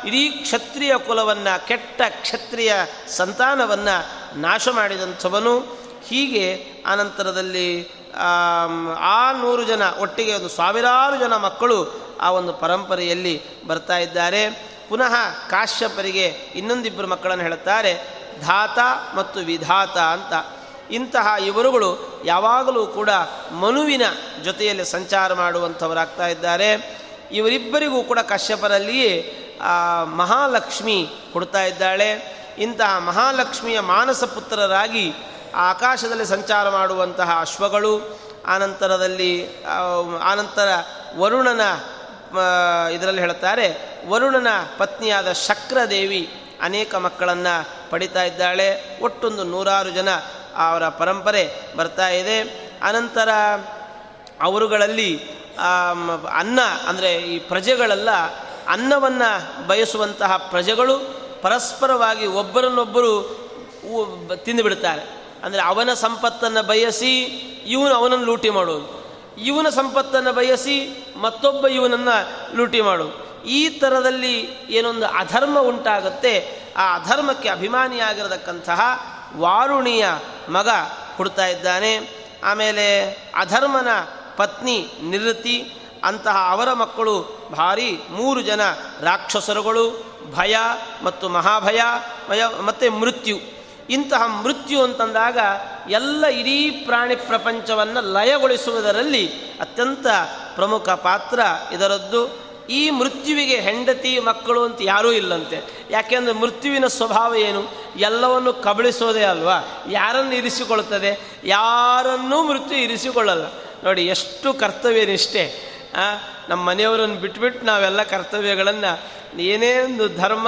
ಇಡೀ ಕ್ಷತ್ರಿಯ ಕುಲವನ್ನು, ಕೆಟ್ಟ ಕ್ಷತ್ರಿಯ ಸಂತಾನವನ್ನು ನಾಶ ಮಾಡಿದಂಥವನು. ಹೀಗೆ ಆನಂತರದಲ್ಲಿ ಆ ನೂರು ಜನ, ಒಟ್ಟಿಗೆ ಒಂದು ಸಾವಿರಾರು ಜನ ಮಕ್ಕಳು ಆ ಒಂದು ಪರಂಪರೆಯಲ್ಲಿ ಬರ್ತಾ ಇದ್ದಾರೆ. ಪುನಃ ಕಾಶ್ಯಪರಿಗೆ ಇನ್ನೊಂದಿಬ್ಬರು ಮಕ್ಕಳನ್ನು ಹೇಳುತ್ತಾರೆ, ಧಾತ ಮತ್ತು ವಿಧಾತ ಅಂತ. ಇಂತಹ ಇವರುಗಳು ಯಾವಾಗಲೂ ಕೂಡ ಮನುವಿನ ಜೊತೆಯಲ್ಲಿ ಸಂಚಾರ ಮಾಡುವಂಥವರಾಗ್ತಾ ಇದ್ದಾರೆ. ಇವರಿಬ್ಬರಿಗೂ ಕೂಡ ಕಶ್ಯಪರಲ್ಲಿಯೇ ಮಹಾಲಕ್ಷ್ಮಿ ಕೊಡ್ತಾ ಇದ್ದಾಳೆ. ಇಂತಹ ಮಹಾಲಕ್ಷ್ಮಿಯ ಮಾನಸ ಪುತ್ರರಾಗಿ ಆಕಾಶದಲ್ಲಿ ಸಂಚಾರ ಮಾಡುವಂತಹ ಅಶ್ವಗಳು, ಆನಂತರದಲ್ಲಿ ಆನಂತರ ವರುಣನ ಇದರಲ್ಲಿ ಹೇಳ್ತಾರೆ ವರುಣನ ಪತ್ನಿಯಾದ ಶಕ್ರದೇವಿ ಅನೇಕ ಮಕ್ಕಳನ್ನು ಪಡಿತಾ ಇದ್ದಾಳೆ. ಒಟ್ಟೊಂದು ನೂರಾರು ಜನ ಅವರ ಪರಂಪರೆ ಬರ್ತಾ ಇದೆ. ಅನಂತರ ಅವರುಗಳಲ್ಲಿ ಅನ್ನ, ಅಂದರೆ ಈ ಪ್ರಜೆಗಳೆಲ್ಲ, ಅನ್ನವನ್ನು ಬಯಸುವಂತಹ ಪ್ರಜೆಗಳು ಪರಸ್ಪರವಾಗಿ ಒಬ್ಬರನ್ನೊಬ್ಬರು ತಿಂದುಬಿಡ್ತಾರೆ ಅಂದರೆ ಅವನ ಸಂಪತ್ತನ್ನು ಬಯಸಿ ಇವನು ಅವನನ್ನು ಲೂಟಿ ಮಾಡೋದು ಇವನ ಸಂಪತ್ತನ್ನು ಬಯಸಿ ಮತ್ತೊಬ್ಬ ಇವನನ್ನು ಲೂಟಿ ಮಾಡು. ಈ ಥರದಲ್ಲಿ ಏನೊಂದು ಅಧರ್ಮ ಉಂಟಾಗುತ್ತೆ. ಆ ಅಧರ್ಮಕ್ಕೆ ಅಭಿಮಾನಿಯಾಗಿರತಕ್ಕಂತಹ ವಾರುಣಿಯ ಮಗ ಹುಡ್ತಾ ಇದ್ದಾನೆ. ಆಮೇಲೆ ಅಧರ್ಮನ ಪತ್ನಿ ನಿವೃತ್ತಿ, ಅಂತಹ ಅವರ ಮಕ್ಕಳು ಭಾರಿ ಮೂರು ಜನ ರಾಕ್ಷಸರುಗಳು, ಭಯ ಮತ್ತು ಮಹಾಭಯ, ಭಯ ಮತ್ತು ಮೃತ್ಯು. ಇಂತಹ ಮೃತ್ಯು ಅಂತಂದಾಗ ಎಲ್ಲ ಇಡೀ ಪ್ರಾಣಿ ಪ್ರಪಂಚವನ್ನು ಲಯಗೊಳಿಸುವುದರಲ್ಲಿ ಅತ್ಯಂತ ಪ್ರಮುಖ ಪಾತ್ರ ಇದರದ್ದು. ಈ ಮೃತ್ಯುವಿಗೆ ಹೆಂಡತಿ, ಮಕ್ಕಳು ಅಂತ ಯಾರೂ ಇಲ್ಲಂತೆ. ಯಾಕೆಂದರೆ ಮೃತ್ಯುವಿನ ಸ್ವಭಾವ ಏನು? ಎಲ್ಲವನ್ನು ಕಬಳಿಸೋದೇ ಅಲ್ವಾ? ಯಾರನ್ನು ಇರಿಸಿಕೊಳ್ಳುತ್ತದೆ ಯಾರನ್ನೂ ಮೃತ್ಯು ಇರಿಸಿಕೊಳ್ಳಲ್ಲ. ನೋಡಿ, ಎಷ್ಟು ಕರ್ತವ್ಯನಿಷ್ಠೆ. ನಮ್ಮ ಮನೆಯವರನ್ನು ಬಿಟ್ಬಿಟ್ಟು ನಾವೆಲ್ಲ ಕರ್ತವ್ಯಗಳನ್ನು ಏನೇ ಒಂದು ಧರ್ಮ,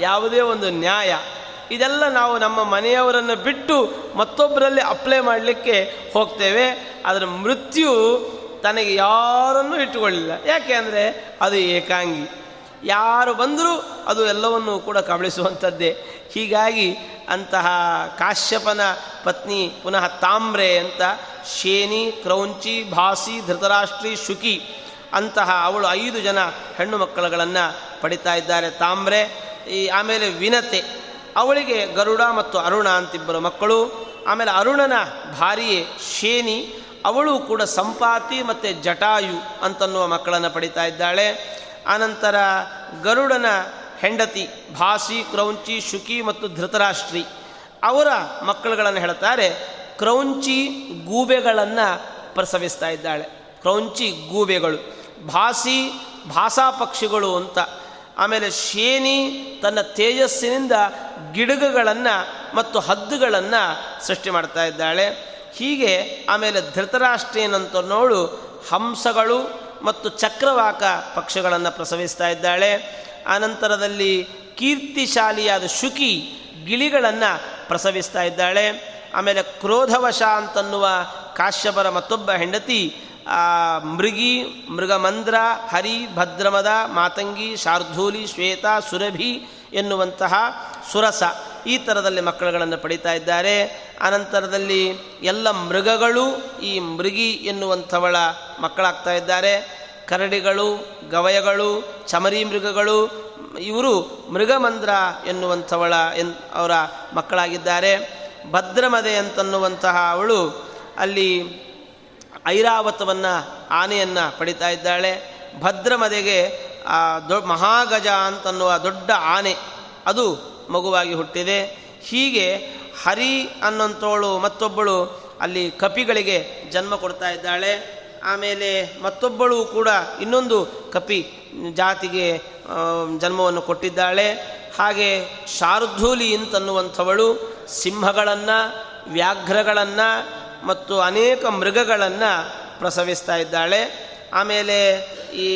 ಯಾವುದೇ ಒಂದು ನ್ಯಾಯ ಇದೆಲ್ಲ ನಾವು ನಮ್ಮ ಮನೆಯವರನ್ನು ಬಿಟ್ಟು ಮತ್ತೊಬ್ಬರಲ್ಲಿ ಅಪ್ಲೈ ಮಾಡಲಿಕ್ಕೆ ಹೋಗ್ತೇವೆ. ಅದರ ಮೃತ್ಯು ತನಗೆ ಯಾರನ್ನೂ ಇಟ್ಟುಕೊಳ್ಳಿಲ್ಲ. ಯಾಕೆ ಅಂದರೆ ಅದು ಏಕಾಂಗಿ. ಯಾರು ಬಂದರೂ ಅದು ಎಲ್ಲವನ್ನೂ ಕೂಡ ಕಬಳಿಸುವಂಥದ್ದೇ. ಹೀಗಾಗಿ ಅಂತಹ ಕಾಶ್ಯಪನ ಪತ್ನಿ ಪುನಃ ತಾಮ್ರೆ ಅಂತ ಶೇನಿ, ಕ್ರೌಂಚಿ, ಭಾಸಿ, ಧೃತರಾಷ್ಟ್ರಿ, ಶುಕಿ ಅಂತಹ ಅವಳು ಐದು ಜನ ಹೆಣ್ಣು ಮಕ್ಕಳುಗಳನ್ನು ಪಡಿತಾ ಇದ್ದಾರೆ. ತಾಮ್ರೆ, ಈ ಆಮೇಲೆ ವಿನತೆ. ಅವಳಿಗೆ ಗರುಡ ಮತ್ತು ಅರುಣ ಅಂತಿಬ್ಬರು ಮಕ್ಕಳು, ಆಮೇಲೆ ಅರುಣನ ಭಾರಿಯೇ ಶೇನಿ, ಅವಳು ಕೂಡ ಸಂಪಾತಿ ಮತ್ತು ಜಟಾಯು ಅಂತನ್ನುವ ಮಕ್ಕಳನ್ನು ಪಡಿತಾ ಇದ್ದಾಳೆ. ಆನಂತರ ಗರುಡನ ಹೆಂಡತಿ ಭಾಸಿ, ಕ್ರೌಂಚಿ, ಶುಕಿ ಮತ್ತು ಧೃತರಾಷ್ಟ್ರಿ ಅವರ ಮಕ್ಕಳುಗಳನ್ನು ಹೇಳ್ತಾರೆ, ಕ್ರೌಂಚಿ ಗೂಬೆಗಳನ್ನು ಪ್ರಸವಿಸ್ತಾ ಇದ್ದಾಳೆ. ಕ್ರೌಂಚಿ ಗೂಬೆಗಳು ಭಾಸಿ ಭಾಷಾ ಪಕ್ಷಿಗಳು ಅಂತ ಆಮೇಲೆ ಶೇನಿ ತನ್ನ ತೇಜಸ್ಸಿನಿಂದ ಗಿಡಗಗಳನ್ನು ಮತ್ತು ಹದ್ದುಗಳನ್ನು ಸೃಷ್ಟಿ ಮಾಡ್ತಾ ಇದ್ದಾಳೆ. ಹೀಗೆ ಆಮೇಲೆ ಧೃತರಾಷ್ಟ್ರೇನಂತನೋಳು ಹಂಸಗಳು ಮತ್ತು ಚಕ್ರವಾಕ ಪಕ್ಷಗಳನ್ನು ಪ್ರಸವಿಸ್ತಾ ಇದ್ದಾಳೆ. ಆನಂತರದಲ್ಲಿ ಕೀರ್ತಿಶಾಲಿಯಾದ ಶುಕಿ ಗಿಳಿಗಳನ್ನು ಪ್ರಸವಿಸ್ತಾ ಇದ್ದಾಳೆ. ಆಮೇಲೆ ಕ್ರೋಧವಶ ಅಂತನ್ನುವ ಕಾಶ್ಯಪರ ಮತ್ತೊಬ್ಬ ಹೆಂಡತಿ ಮೃಗಿ, ಮೃಗಮಂದ್ರ, ಹರಿ, ಭದ್ರಮದ, ಮಾತಂಗಿ, ಶಾರ್ಧೂಲಿ, ಶ್ವೇತ, ಸುರಭಿ ಎನ್ನುವಂತಹ ಸುರಸ ಈ ಥರದಲ್ಲಿ ಮಕ್ಕಳುಗಳನ್ನು ಪಡಿತಾ ಇದ್ದಾರೆ. ಅನಂತರದಲ್ಲಿ ಎಲ್ಲ ಮೃಗಗಳು ಈ ಮೃಗಿ ಎನ್ನುವಂಥವಳ ಮಕ್ಕಳಾಗ್ತಾ ಇದ್ದಾರೆ. ಕರಡಿಗಳು, ಗವಯಗಳು, ಚಮರಿ ಮೃಗಗಳು, ಇವರು ಮೃಗಮಂದ್ರ ಎನ್ನುವಂಥವಳ ಎನ್, ಅವರ ಮಕ್ಕಳಾಗಿದ್ದಾರೆ. ಭದ್ರಮದೆ ಅಂತನ್ನುವಂತಹ ಅವಳು ಅಲ್ಲಿ ಐರಾವತವನ್ನು ಆನೆಯನ್ನು ಪಡಿತಾ ಇದ್ದಾಳೆ. ಭದ್ರಮದೆಗೆ ದೊ, ಮಹಾಗಜ ಅಂತನ್ನುವ ದೊಡ್ಡ ಆನೆ ಅದು ಮಗುವಾಗಿ ಹುಟ್ಟಿದೆ. ಹೀಗೆ ಹರಿ ಅನ್ನೋಂಥವಳು ಮತ್ತೊಬ್ಬಳು ಅಲ್ಲಿ ಕಪಿಗಳಿಗೆ ಜನ್ಮ ಕೊಡ್ತಾ ಇದ್ದಾಳೆ. ಆಮೇಲೆ ಮತ್ತೊಬ್ಬಳು ಕೂಡ ಇನ್ನೊಂದು ಕಪಿ ಜಾತಿಗೆ ಜನ್ಮವನ್ನು ಕೊಟ್ಟಿದ್ದಾಳೆ. ಹಾಗೆ ಶಾರ್ಧೂಲಿ ಅಂತನ್ನುವಂಥವಳು ಸಿಂಹಗಳನ್ನು, ವ್ಯಾಘ್ರಗಳನ್ನು ಮತ್ತು ಅನೇಕ ಮೃಗಗಳನ್ನು ಪ್ರಸವಿಸ್ತಾ ಇದ್ದಾಳೆ. ಆಮೇಲೆ ಈ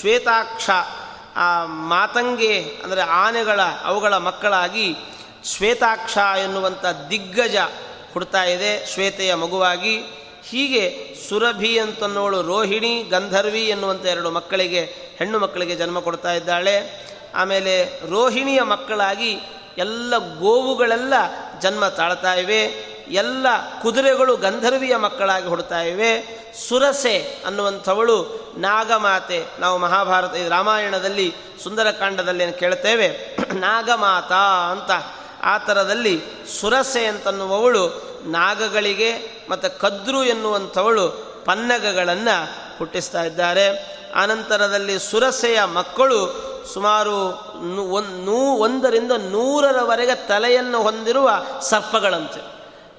ಶ್ವೇತಾಕ್ಷ, ಆ ಮಾತಂಗೆ, ಅಂದರೆ ಆನೆಗಳ, ಅವುಗಳ ಮಕ್ಕಳಾಗಿ ಶ್ವೇತಾಕ್ಷ ಎನ್ನುವಂಥ ದಿಗ್ಗಜ ಹುಡ್ತಾ ಇದೆ ಶ್ವೇತೆಯ ಮಗುವಾಗಿ. ಹೀಗೆ ಸುರಭಿ ಅಂತನ್ನೋಳು ರೋಹಿಣಿ, ಗಂಧರ್ವಿ ಎನ್ನುವಂಥ ಎರಡು ಮಕ್ಕಳಿಗೆ, ಹೆಣ್ಣು ಮಕ್ಕಳಿಗೆ ಜನ್ಮ ಕೊಡ್ತಾ ಇದ್ದಾಳೆ. ಆಮೇಲೆ ರೋಹಿಣಿಯ ಮಕ್ಕಳಾಗಿ ಎಲ್ಲ ಗೋವುಗಳೆಲ್ಲ ಜನ್ಮ ತಾಳ್ತಾ ಇವೆ. ಎಲ್ಲ ಕುದುರೆಗಳು ಗಂಧರ್ವಿಯ ಮಕ್ಕಳಾಗಿ ಹುಡ್ತಾ ಇವೆ. ಸುರಸೆ ಅನ್ನುವಂಥವಳು ನಾಗಮಾತೆ. ನಾವು ಮಹಾಭಾರತ ರಾಮಾಯಣದಲ್ಲಿ, ಸುಂದರಕಾಂಡದಲ್ಲಿ ಕೇಳ್ತೇವೆ? ನಾಗಮಾತಾ ಅಂತ. ಆ ಥರದಲ್ಲಿ ಸುರಸೆ ಅಂತನ್ನುವವಳು ನಾಗಗಳಿಗೆ ಮತ್ತು ಕದ್ರು ಎನ್ನುವಂಥವಳು ಪನ್ನಗಗಳನ್ನು ಹುಟ್ಟಿಸ್ತಾ ಇದ್ದಾರೆ. ಆನಂತರದಲ್ಲಿ ಸುರಸೆಯ ಮಕ್ಕಳು ಸುಮಾರು ನೂ ಒಂದರಿಂದ ನೂರರವರೆಗೆ ತಲೆಯನ್ನು ಹೊಂದಿರುವ ಸರ್ಪಗಳಂತೆ.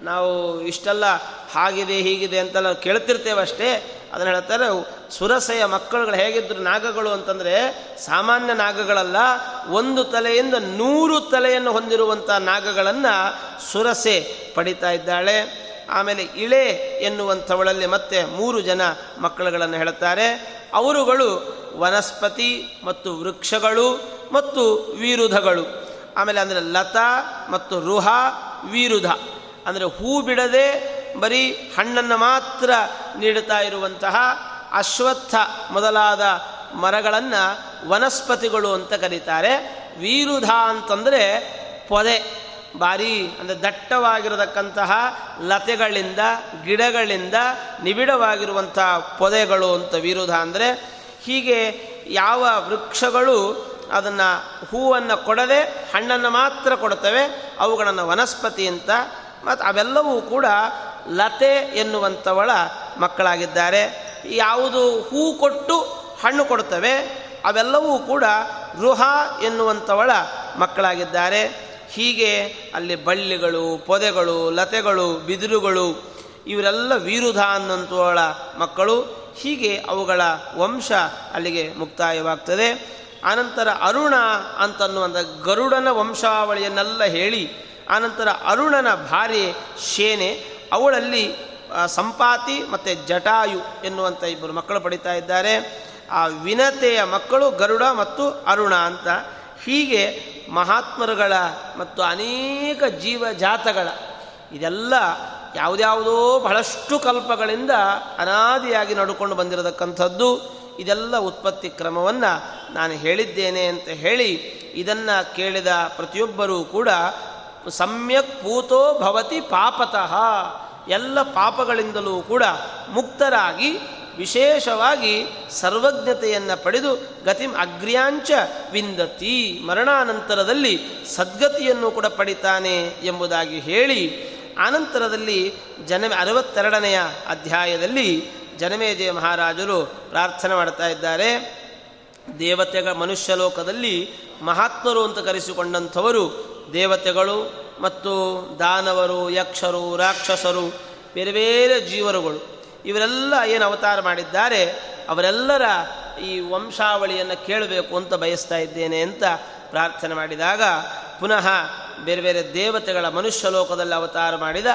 ನಾವು ಇಷ್ಟೆಲ್ಲ ಹಾಗಿದೆ, ಹೀಗಿದೆ ಅಂತೆಲ್ಲ ಕೇಳ್ತಿರ್ತೇವಷ್ಟೇ ಅದನ್ನು ಹೇಳ್ತಾರೆ, ಸುರಸೆಯ ಮಕ್ಕಳುಗಳು ಹೇಗಿದ್ರು ನಾಗಗಳು ಅಂತಂದರೆ ಸಾಮಾನ್ಯ ನಾಗಗಳಲ್ಲ, ಒಂದು ತಲೆಯಿಂದ ನೂರು ತಲೆಯನ್ನು ಹೊಂದಿರುವಂಥ ನಾಗಗಳನ್ನು ಸುರಸೆ ಪಡಿತಾ ಇದ್ದಾಳೆ. ಆಮೇಲೆ ಇಳೆ ಎನ್ನುವಂಥವಳಲ್ಲಿ ಮತ್ತೆ ಮೂರು ಜನ ಮಕ್ಕಳುಗಳನ್ನು ಹೇಳ್ತಾರೆ. ಅವರುಗಳು ವನಸ್ಪತಿ ಮತ್ತು ವೃಕ್ಷಗಳು ಮತ್ತು ವೀರುಧಗಳು. ಆಮೇಲೆ ಅಂದರೆ ಲತಾ ಮತ್ತು ರುಹ, ವೀರುಧ. ಅಂದರೆ ಹೂ ಬಿಡದೆ ಬರೀ ಹಣ್ಣನ್ನು ಮಾತ್ರ ನೀಡುತ್ತಾ ಇರುವಂತಹ ಅಶ್ವತ್ಥ ಮೊದಲಾದ ಮರಗಳನ್ನು ವನಸ್ಪತಿಗಳು ಅಂತ ಕರೀತಾರೆ. ವೀರುಧ ಅಂತಂದರೆ ಪೊದೆ ಬಾರಿ ಅಂದರೆ ದಟ್ಟವಾಗಿರತಕ್ಕಂತಹ ಲತೆಗಳಿಂದ, ಗಿಡಗಳಿಂದ ನಿಬಿಡವಾಗಿರುವಂಥ ಪೊದೆಗಳು ಅಂತ ವಿರೋಧ ಅಂದರೆ. ಹೀಗೆ ಯಾವ ವೃಕ್ಷಗಳು ಅದನ್ನು ಹೂವನ್ನು ಕೊಡದೆ ಹಣ್ಣನ್ನು ಮಾತ್ರ ಕೊಡ್ತವೆ ಅವುಗಳನ್ನು ವನಸ್ಪತಿ ಅಂತ ಮತ್ತು ಅವೆಲ್ಲವೂ ಕೂಡ ಲತೆ ಎನ್ನುವಂಥವಳ ಮಕ್ಕಳಾಗಿದ್ದಾರೆ. ಯಾವುದು ಹೂ ಕೊಟ್ಟು ಹಣ್ಣು ಕೊಡುತ್ತವೆ, ಅವೆಲ್ಲವೂ ಕೂಡ ಗೃಹ ಎನ್ನುವಂಥವಳ ಮಕ್ಕಳಾಗಿದ್ದಾರೆ. ಹೀಗೆ ಅಲ್ಲಿ ಬಳ್ಳಿಗಳು, ಪೊದೆಗಳು, ಲತೆಗಳು, ಬಿದಿರುಗಳು, ಇವರೆಲ್ಲ ವೀರುಧ ಅನ್ನುವಂಥವಳ ಮಕ್ಕಳು. ಹೀಗೆ ಅವುಗಳ ವಂಶ ಅಲ್ಲಿಗೆ ಮುಕ್ತಾಯವಾಗ್ತದೆ. ಆನಂತರ ಅರುಣ ಅಂತನ್ನುವಂಥ ಗರುಡನ ವಂಶಾವಳಿಯನ್ನೆಲ್ಲ ಹೇಳಿ ಆನಂತರ ಅರುಣನ ಭಾರ್ಯೆ ಶೇನೆ, ಅವಳಲ್ಲಿ ಸಂಪಾತಿ ಮತ್ತು ಜಟಾಯು ಎನ್ನುವಂಥ ಇಬ್ಬರು ಮಕ್ಕಳು ಪಡಿತಾ ಇದ್ದಾರೆ. ಆ, ವಿನತೆಯ ಮಕ್ಕಳು ಗರುಡ ಮತ್ತು ಅರುಣ ಅಂತ. ಹೀಗೆ ಮಹಾತ್ಮರುಗಳ ಮತ್ತು ಅನೇಕ ಜೀವ ಜಾತಗಳ ಇದೆಲ್ಲ ಯಾವುದ್ಯಾವುದೋ ಬಹಳಷ್ಟು ಕಲ್ಪಗಳಿಂದ ಅನಾದಿಯಾಗಿ ನಡ್ಕೊಂಡು ಬಂದಿರತಕ್ಕಂಥದ್ದು. ಇದೆಲ್ಲ ಉತ್ಪತ್ತಿ ಕ್ರಮವನ್ನು ನಾನು ಹೇಳಿದ್ದೇನೆ ಅಂತ ಹೇಳಿ ಇದನ್ನು ಕೇಳಿದ ಪ್ರತಿಯೊಬ್ಬರೂ ಕೂಡ ಸಮ್ಯಕ್ ಪೂತೋ ಭವತಿ ಪಾಪತಃ. ಎಲ್ಲ ಪಾಪಗಳಿಂದಲೂ ಕೂಡ ಮುಕ್ತರಾಗಿ, ವಿಶೇಷವಾಗಿ ಸರ್ವಜ್ಞತೆಯನ್ನು ಪಡೆದು ಗತಿಂ ಅಗ್ರ್ಯಾಂಚ ವಿಂದತಿ. ಮರಣಾನಂತರದಲ್ಲಿ ಸದ್ಗತಿಯನ್ನು ಕೂಡ ಪಡಿತಾನೆ ಎಂಬುದಾಗಿ ಹೇಳಿ, ಆನಂತರದಲ್ಲಿ ಜನ ಅರವತ್ತೆರಡನೆಯ ಅಧ್ಯಾಯದಲ್ಲಿ ಜನಮೇಜಯ ಮಹಾರಾಜರು ಪ್ರಾರ್ಥನೆ ಮಾಡ್ತಾ ಇದ್ದಾರೆ. ದೇವತೆಗಳ ಮನುಷ್ಯ ಲೋಕದಲ್ಲಿ ಮಹಾತ್ಮರು ಅಂತ ಕರೆಸಿಕೊಂಡಂಥವರು ದೇವತೆಗಳು ಮತ್ತು ದಾನವರು, ಯಕ್ಷರು, ರಾಕ್ಷಸರು, ಬೇರೆ ಬೇರೆ ಜೀವರುಗಳು. ಇವರೆಲ್ಲ ಏನು ಅವತಾರ ಮಾಡಿದ್ದಾರೆ? ಅವರೆಲ್ಲರ ಈ ವಂಶಾವಳಿಯನ್ನು ಕೇಳಬೇಕು ಅಂತ ಬಯಸ್ತಾ ಇದ್ದೇನೆ ಅಂತ ಪ್ರಾರ್ಥನೆ ಮಾಡಿದಾಗ ಪುನಃ ಬೇರೆ ಬೇರೆ ದೇವತೆಗಳ ಮನುಷ್ಯ ಲೋಕದಲ್ಲಿ ಅವತಾರ ಮಾಡಿದ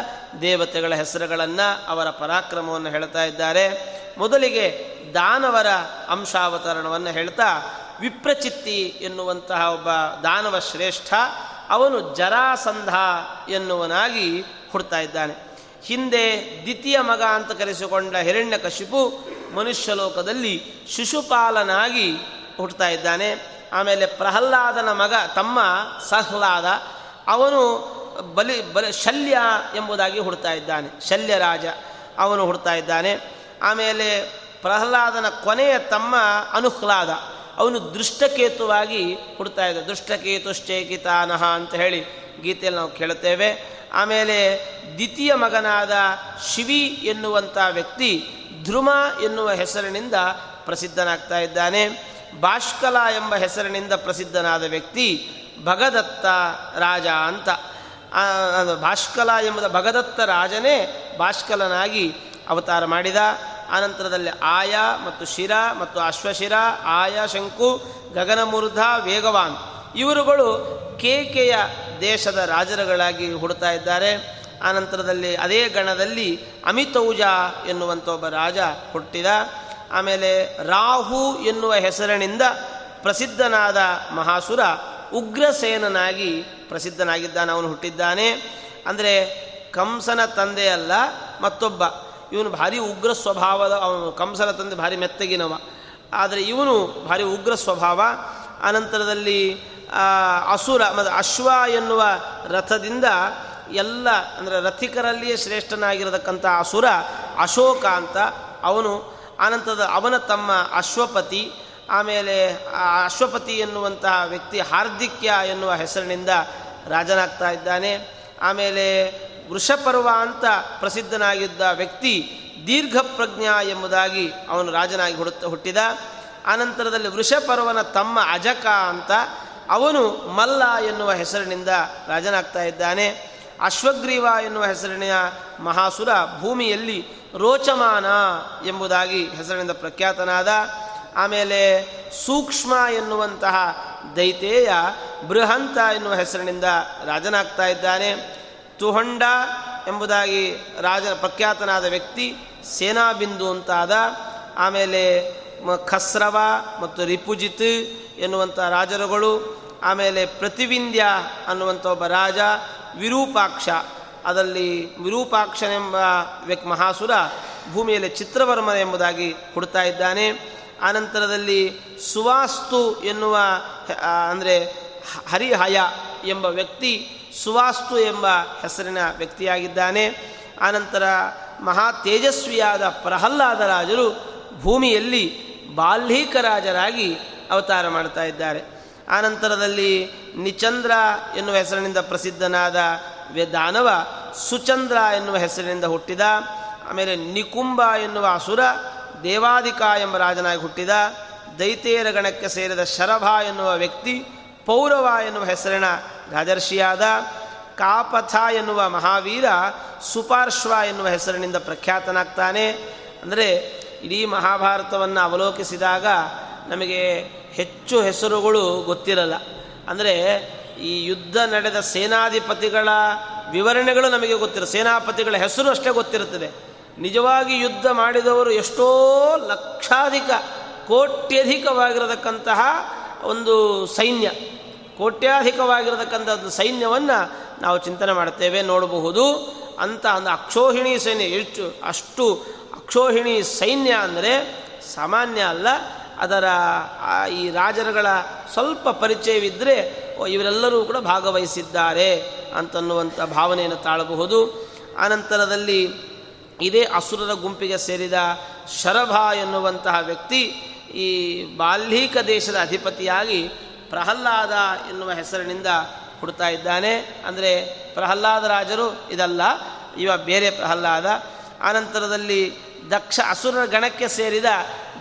ದೇವತೆಗಳ ಹೆಸರುಗಳನ್ನು ಅವರ ಪರಾಕ್ರಮವನ್ನು ಹೇಳ್ತಾ ಇದ್ದಾರೆ. ಮೊದಲಿಗೆ ದಾನವರ ಅಂಶಾವತರಣವನ್ನು ಹೇಳ್ತಾ ವಿಪ್ರಚಿತ್ತಿ ಎನ್ನುವಂತಹ ಒಬ್ಬ ದಾನವ ಶ್ರೇಷ್ಠ ಅವನು ಜರಾಸಂಧ ಎನ್ನುವನಾಗಿ ಹುಡ್ತಾ ಇದ್ದಾನೆ. ಹಿಂದೆ ದ್ವಿತೀಯ ಮಗ ಅಂತ ಕರೆಸಿಕೊಂಡ ಹಿರಣ್ಯಕಶಿಪು ಮನುಷ್ಯ ಲೋಕದಲ್ಲಿ ಶಿಶುಪಾಲನಾಗಿ ಹುಟ್ಟುತ್ತಾ ಇದ್ದಾನೆ. ಆಮೇಲೆ ಪ್ರಹ್ಲಾದನ ಮಗ ತಮ್ಮ ಸಹ್ಲಾದ, ಅವನು ಬಲಿ ಬಲಿ, ಶಲ್ಯ ಎಂಬುದಾಗಿ ಹುಡ್ತಾ ಇದ್ದಾನೆ. ಶಲ್ಯ ರಾಜ ಅವನು ಹುಡ್ತಾ ಇದ್ದಾನೆ. ಆಮೇಲೆ ಪ್ರಹ್ಲಾದನ ಕೊನೆಯ ತಮ್ಮ ಅನುಹ್ಲಾದ ಅವನು ದೃಷ್ಟಕೇತುವಾಗಿ ಹುಡ್ತಾ ಇದ್ದ. ದೃಷ್ಟಕೇತುಶ್ಚೇಕಿತಾನಹ ಅಂತ ಹೇಳಿ ಗೀತೆಯಲ್ಲಿ ನಾವು ಕೇಳುತ್ತೇವೆ. ಆಮೇಲೆ ದ್ವಿತೀಯ ಮಗನಾದ ಶಿವಿ ಎನ್ನುವಂಥ ವ್ಯಕ್ತಿ ಧ್ರುವ ಎನ್ನುವ ಹೆಸರಿನಿಂದ ಪ್ರಸಿದ್ಧನಾಗ್ತಾ ಇದ್ದಾನೆ. ಭಾಷ್ಕಲ ಎಂಬ ಹೆಸರಿನಿಂದ ಪ್ರಸಿದ್ಧನಾದ ವ್ಯಕ್ತಿ ಭಗದತ್ತ ರಾಜ ಅಂತ. ಭಾಷ್ಕಲ ಎಂಬ ಭಗದತ್ತ ರಾಜನೇ ಭಾಷ್ಕಲನಾಗಿ ಅವತಾರ ಮಾಡಿದ. ಆನಂತರದಲ್ಲಿ ಆಯ ಮತ್ತು ಶಿರ ಮತ್ತು ಅಶ್ವಶಿರ, ಆಯ ಶಂಕು, ಗಗನಮೂರ್ಧ, ವೇಗವಾನ್. ಇವರುಗಳು ಕೇಕೆಯ ದೇಶದ ರಾಜರುಗಳಾಗಿ ಹುಡ್ತಾ ಇದ್ದಾರೆ. ಆನಂತರದಲ್ಲಿ ಅದೇ ಗಣದಲ್ಲಿ ಅಮಿತೌಜ ಎನ್ನುವಂಥ ಒಬ್ಬ ರಾಜ ಹುಟ್ಟಿದ. ಆಮೇಲೆ ರಾಹು ಎನ್ನುವ ಹೆಸರಿನಿಂದ ಪ್ರಸಿದ್ಧನಾದ ಮಹಾಸುರ ಉಗ್ರಸೇನನಾಗಿ ಪ್ರಸಿದ್ಧನಾಗಿದ್ದಾನೆ, ಅವನು ಹುಟ್ಟಿದ್ದಾನೆ. ಅಂದರೆ ಕಂಸನ ತಂದೆಯಲ್ಲ, ಮತ್ತೊಬ್ಬ ಇವನು ಭಾರಿ ಉಗ್ರ ಸ್ವಭಾವದ, ಅವನು ಕಂಸನ ತಂದೆ ಭಾರಿ ಮೆತ್ತಗಿನವ. ಆದರೆ ಇವನು ಭಾರಿ ಉಗ್ರ ಸ್ವಭಾವ. ಅನಂತರದಲ್ಲಿ ಅಸುರ ಮತ್ತು ಅಶ್ವ ಎನ್ನುವ ರಥದಿಂದ ಎಲ್ಲ, ಅಂದರೆ ರಥಿಕರಲ್ಲಿಯೇ ಶ್ರೇಷ್ಠನಾಗಿರತಕ್ಕಂಥ ಅಸುರ ಅಶೋಕ ಅಂತ ಅವನು ಆನಂತರದ ಅವನ ತಮ್ಮ ಅಶ್ವಪತಿ, ಆಮೇಲೆ ಅಶ್ವಪತಿ ಎನ್ನುವಂತಹ ವ್ಯಕ್ತಿ ಹಾರ್ದಿಕ್ಯ ಎನ್ನುವ ಹೆಸರಿನಿಂದ ರಾಜನಾಗ್ತಾ ಇದ್ದಾನೆ. ಆಮೇಲೆ ವೃಷಪರ್ವ ಅಂತ ಪ್ರಸಿದ್ಧನಾಗಿದ್ದ ವ್ಯಕ್ತಿ ದೀರ್ಘ ಪ್ರಜ್ಞಾ ಎಂಬುದಾಗಿ ಅವನು ರಾಜನಾಗಿ ಹುಡುತ್ತ ಹುಟ್ಟಿದ. ಆನಂತರದಲ್ಲಿ ವೃಷಪರ್ವನ ತಮ್ಮ ಅಜಕ ಅಂತ ಅವನು ಮಲ್ಲ ಎನ್ನುವ ಹೆಸರಿನಿಂದ ರಾಜನಾಗ್ತಾ ಇದ್ದಾನೆ. ಅಶ್ವಗ್ರೀವ ಎನ್ನುವ ಹೆಸರಿನ ಮಹಾಸುರ ಭೂಮಿಯಲ್ಲಿ ರೋಚಮಾನ ಎಂಬುದಾಗಿ ಹೆಸರಿನಿಂದ ಪ್ರಖ್ಯಾತನಾದ. ಆಮೇಲೆ ಸೂಕ್ಷ್ಮ ಎನ್ನುವಂತಹ ದೈತೇಯ ಬೃಹಂತ ಎನ್ನುವ ಹೆಸರಿನಿಂದ ರಾಜನಾಗ್ತಾ ಇದ್ದಾನೆ. ತುಹಂಡ ಎಂಬುದಾಗಿ ರಾಜ ಪ್ರಖ್ಯಾತನಾದ ವ್ಯಕ್ತಿ ಸೇನಾಬಿಂದು ಅಂತಾದ, ಆಮೇಲೆ ಖಸ್ರವ ಮತ್ತು ರಿಪುಜಿತ್ ಎನ್ನುವಂಥ ರಾಜರುಗಳು, ಆಮೇಲೆ ಪ್ರತಿವಿಂದ್ಯ ಅನ್ನುವಂಥ ಒಬ್ಬ ರಾಜ ವಿರೂಪಾಕ್ಷ. ಅದರಲ್ಲಿ ವಿರೂಪಾಕ್ಷನೆಂಬ ವ್ಯಕ್ ಮಹಾಸುರ ಭೂಮಿಯಲ್ಲಿ ಚಿತ್ರವರ್ಮ ಎಂಬುದಾಗಿ ಹುಡ್ತಾ ಇದ್ದಾನೆ. ಆನಂತರದಲ್ಲಿ ಸುವಾಸ್ತು ಎನ್ನುವ ಅಂದರೆ ಹರಿಹಯ ಎಂಬ ವ್ಯಕ್ತಿ ಸುವಾಸ್ತು ಎಂಬ ಹೆಸರಿನ ವ್ಯಕ್ತಿಯಾಗಿದ್ದಾನೆ. ಆನಂತರ ಮಹಾ ತೇಜಸ್ವಿಯಾದ ಪ್ರಹ್ಲಾದ ರಾಜರು ಭೂಮಿಯಲ್ಲಿ ಬಾಲ್ಹೀಕ ರಾಜರಾಗಿ ಅವತಾರ ಮಾಡ್ತಾ ಇದ್ದಾರೆ. ಆನಂತರದಲ್ಲಿ ನಿಚಂದ್ರ ಎನ್ನುವ ಹೆಸರಿನಿಂದ ಪ್ರಸಿದ್ಧನಾದ ದಾನವ ಸುಚಂದ್ರ ಎನ್ನುವ ಹೆಸರಿನಿಂದ ಹುಟ್ಟಿದ, ಆಮೇಲೆ ನಿಕುಂಬ ಎನ್ನುವ ಅಸುರ, ದೇವಾದಿಕ ಎಂಬ ರಾಜನಾಗಿ ಹುಟ್ಟಿದ, ದೈತೇರ ಗಣಕ್ಕೆ ಸೇರಿದ ಶರಭ ಎನ್ನುವ ವ್ಯಕ್ತಿ, ಪೌರವ ಎನ್ನುವ ಹೆಸರಿನ ರಾಜರ್ಷಿಯಾದ ಕಾಪಥ ಎನ್ನುವ ಮಹಾವೀರ ಸುಪಾರ್ಶ್ವ ಎನ್ನುವ ಹೆಸರಿನಿಂದ ಪ್ರಖ್ಯಾತನಾಗ್ತಾನೆ. ಅಂದರೆ ಇಡೀ ಮಹಾಭಾರತವನ್ನು ಅವಲೋಕಿಸಿದಾಗ ನಮಗೆ ಹೆಚ್ಚು ಹೆಸರುಗಳು ಗೊತ್ತಿರಲ್ಲ. ಅಂದರೆ ಈ ಯುದ್ಧ ನಡೆದ ಸೇನಾಧಿಪತಿಗಳ ವಿವರಣೆಗಳು ನಮಗೆ ಗೊತ್ತಿರ, ಸೇನಾಪತಿಗಳ ಹೆಸರು ಅಷ್ಟೇ ಗೊತ್ತಿರುತ್ತದೆ. ನಿಜವಾಗಿ ಯುದ್ಧ ಮಾಡಿದವರು ಎಷ್ಟೋ ಲಕ್ಷಾಧಿಕ, ಕೋಟ್ಯಧಿಕವಾಗಿರತಕ್ಕಂತಹ ಒಂದು ಸೈನ್ಯ. ಕೋಟ್ಯಾಧಿಕವಾಗಿರತಕ್ಕಂಥ ಒಂದು ಸೈನ್ಯವನ್ನು ನಾವು ಚಿಂತನೆ ಮಾಡ್ತೇವೆ ನೋಡಬಹುದು. ಅಂತ ಒಂದು ಅಕ್ಷೋಹಿಣಿ ಸೈನ್ಯ, ಎಷ್ಟು, ಅಷ್ಟು ಅಕ್ಷೋಹಿಣಿ ಸೈನ್ಯ ಅಂದರೆ ಸಾಮಾನ್ಯ ಅಲ್ಲ, ಅದರ ಈ ರಾಜರುಗಳ ಸ್ವಲ್ಪ ಪರಿಚಯವಿದ್ದರೆ ಇವರೆಲ್ಲರೂ ಕೂಡ ಭಾಗವಹಿಸಿದ್ದಾರೆ ಅಂತನ್ನುವಂಥ ಭಾವನೆಯನ್ನು ತಾಳಬಹುದು. ಆನಂತರದಲ್ಲಿ ಇದೇ ಅಸುರರ ಗುಂಪಿಗೆ ಸೇರಿದ ಶರಭ ಎನ್ನುವಂತಹ ವ್ಯಕ್ತಿ ಈ ಬಾಲ್ಹೀಕ ದೇಶದ ಅಧಿಪತಿಯಾಗಿ ಪ್ರಹ್ಲಾದ ಎನ್ನುವ ಹೆಸರಿನಿಂದ ಹುಡ್ತಾ ಇದ್ದಾನೆ. ಅಂದರೆ ಪ್ರಹ್ಲಾದ ರಾಜರು ಇದಲ್ಲ, ಇವ ಬೇರೆ ಪ್ರಹ್ಲಾದ. ಆನಂತರದಲ್ಲಿ ದಕ್ಷ ಅಸುರ ಗಣಕ್ಕೆ ಸೇರಿದ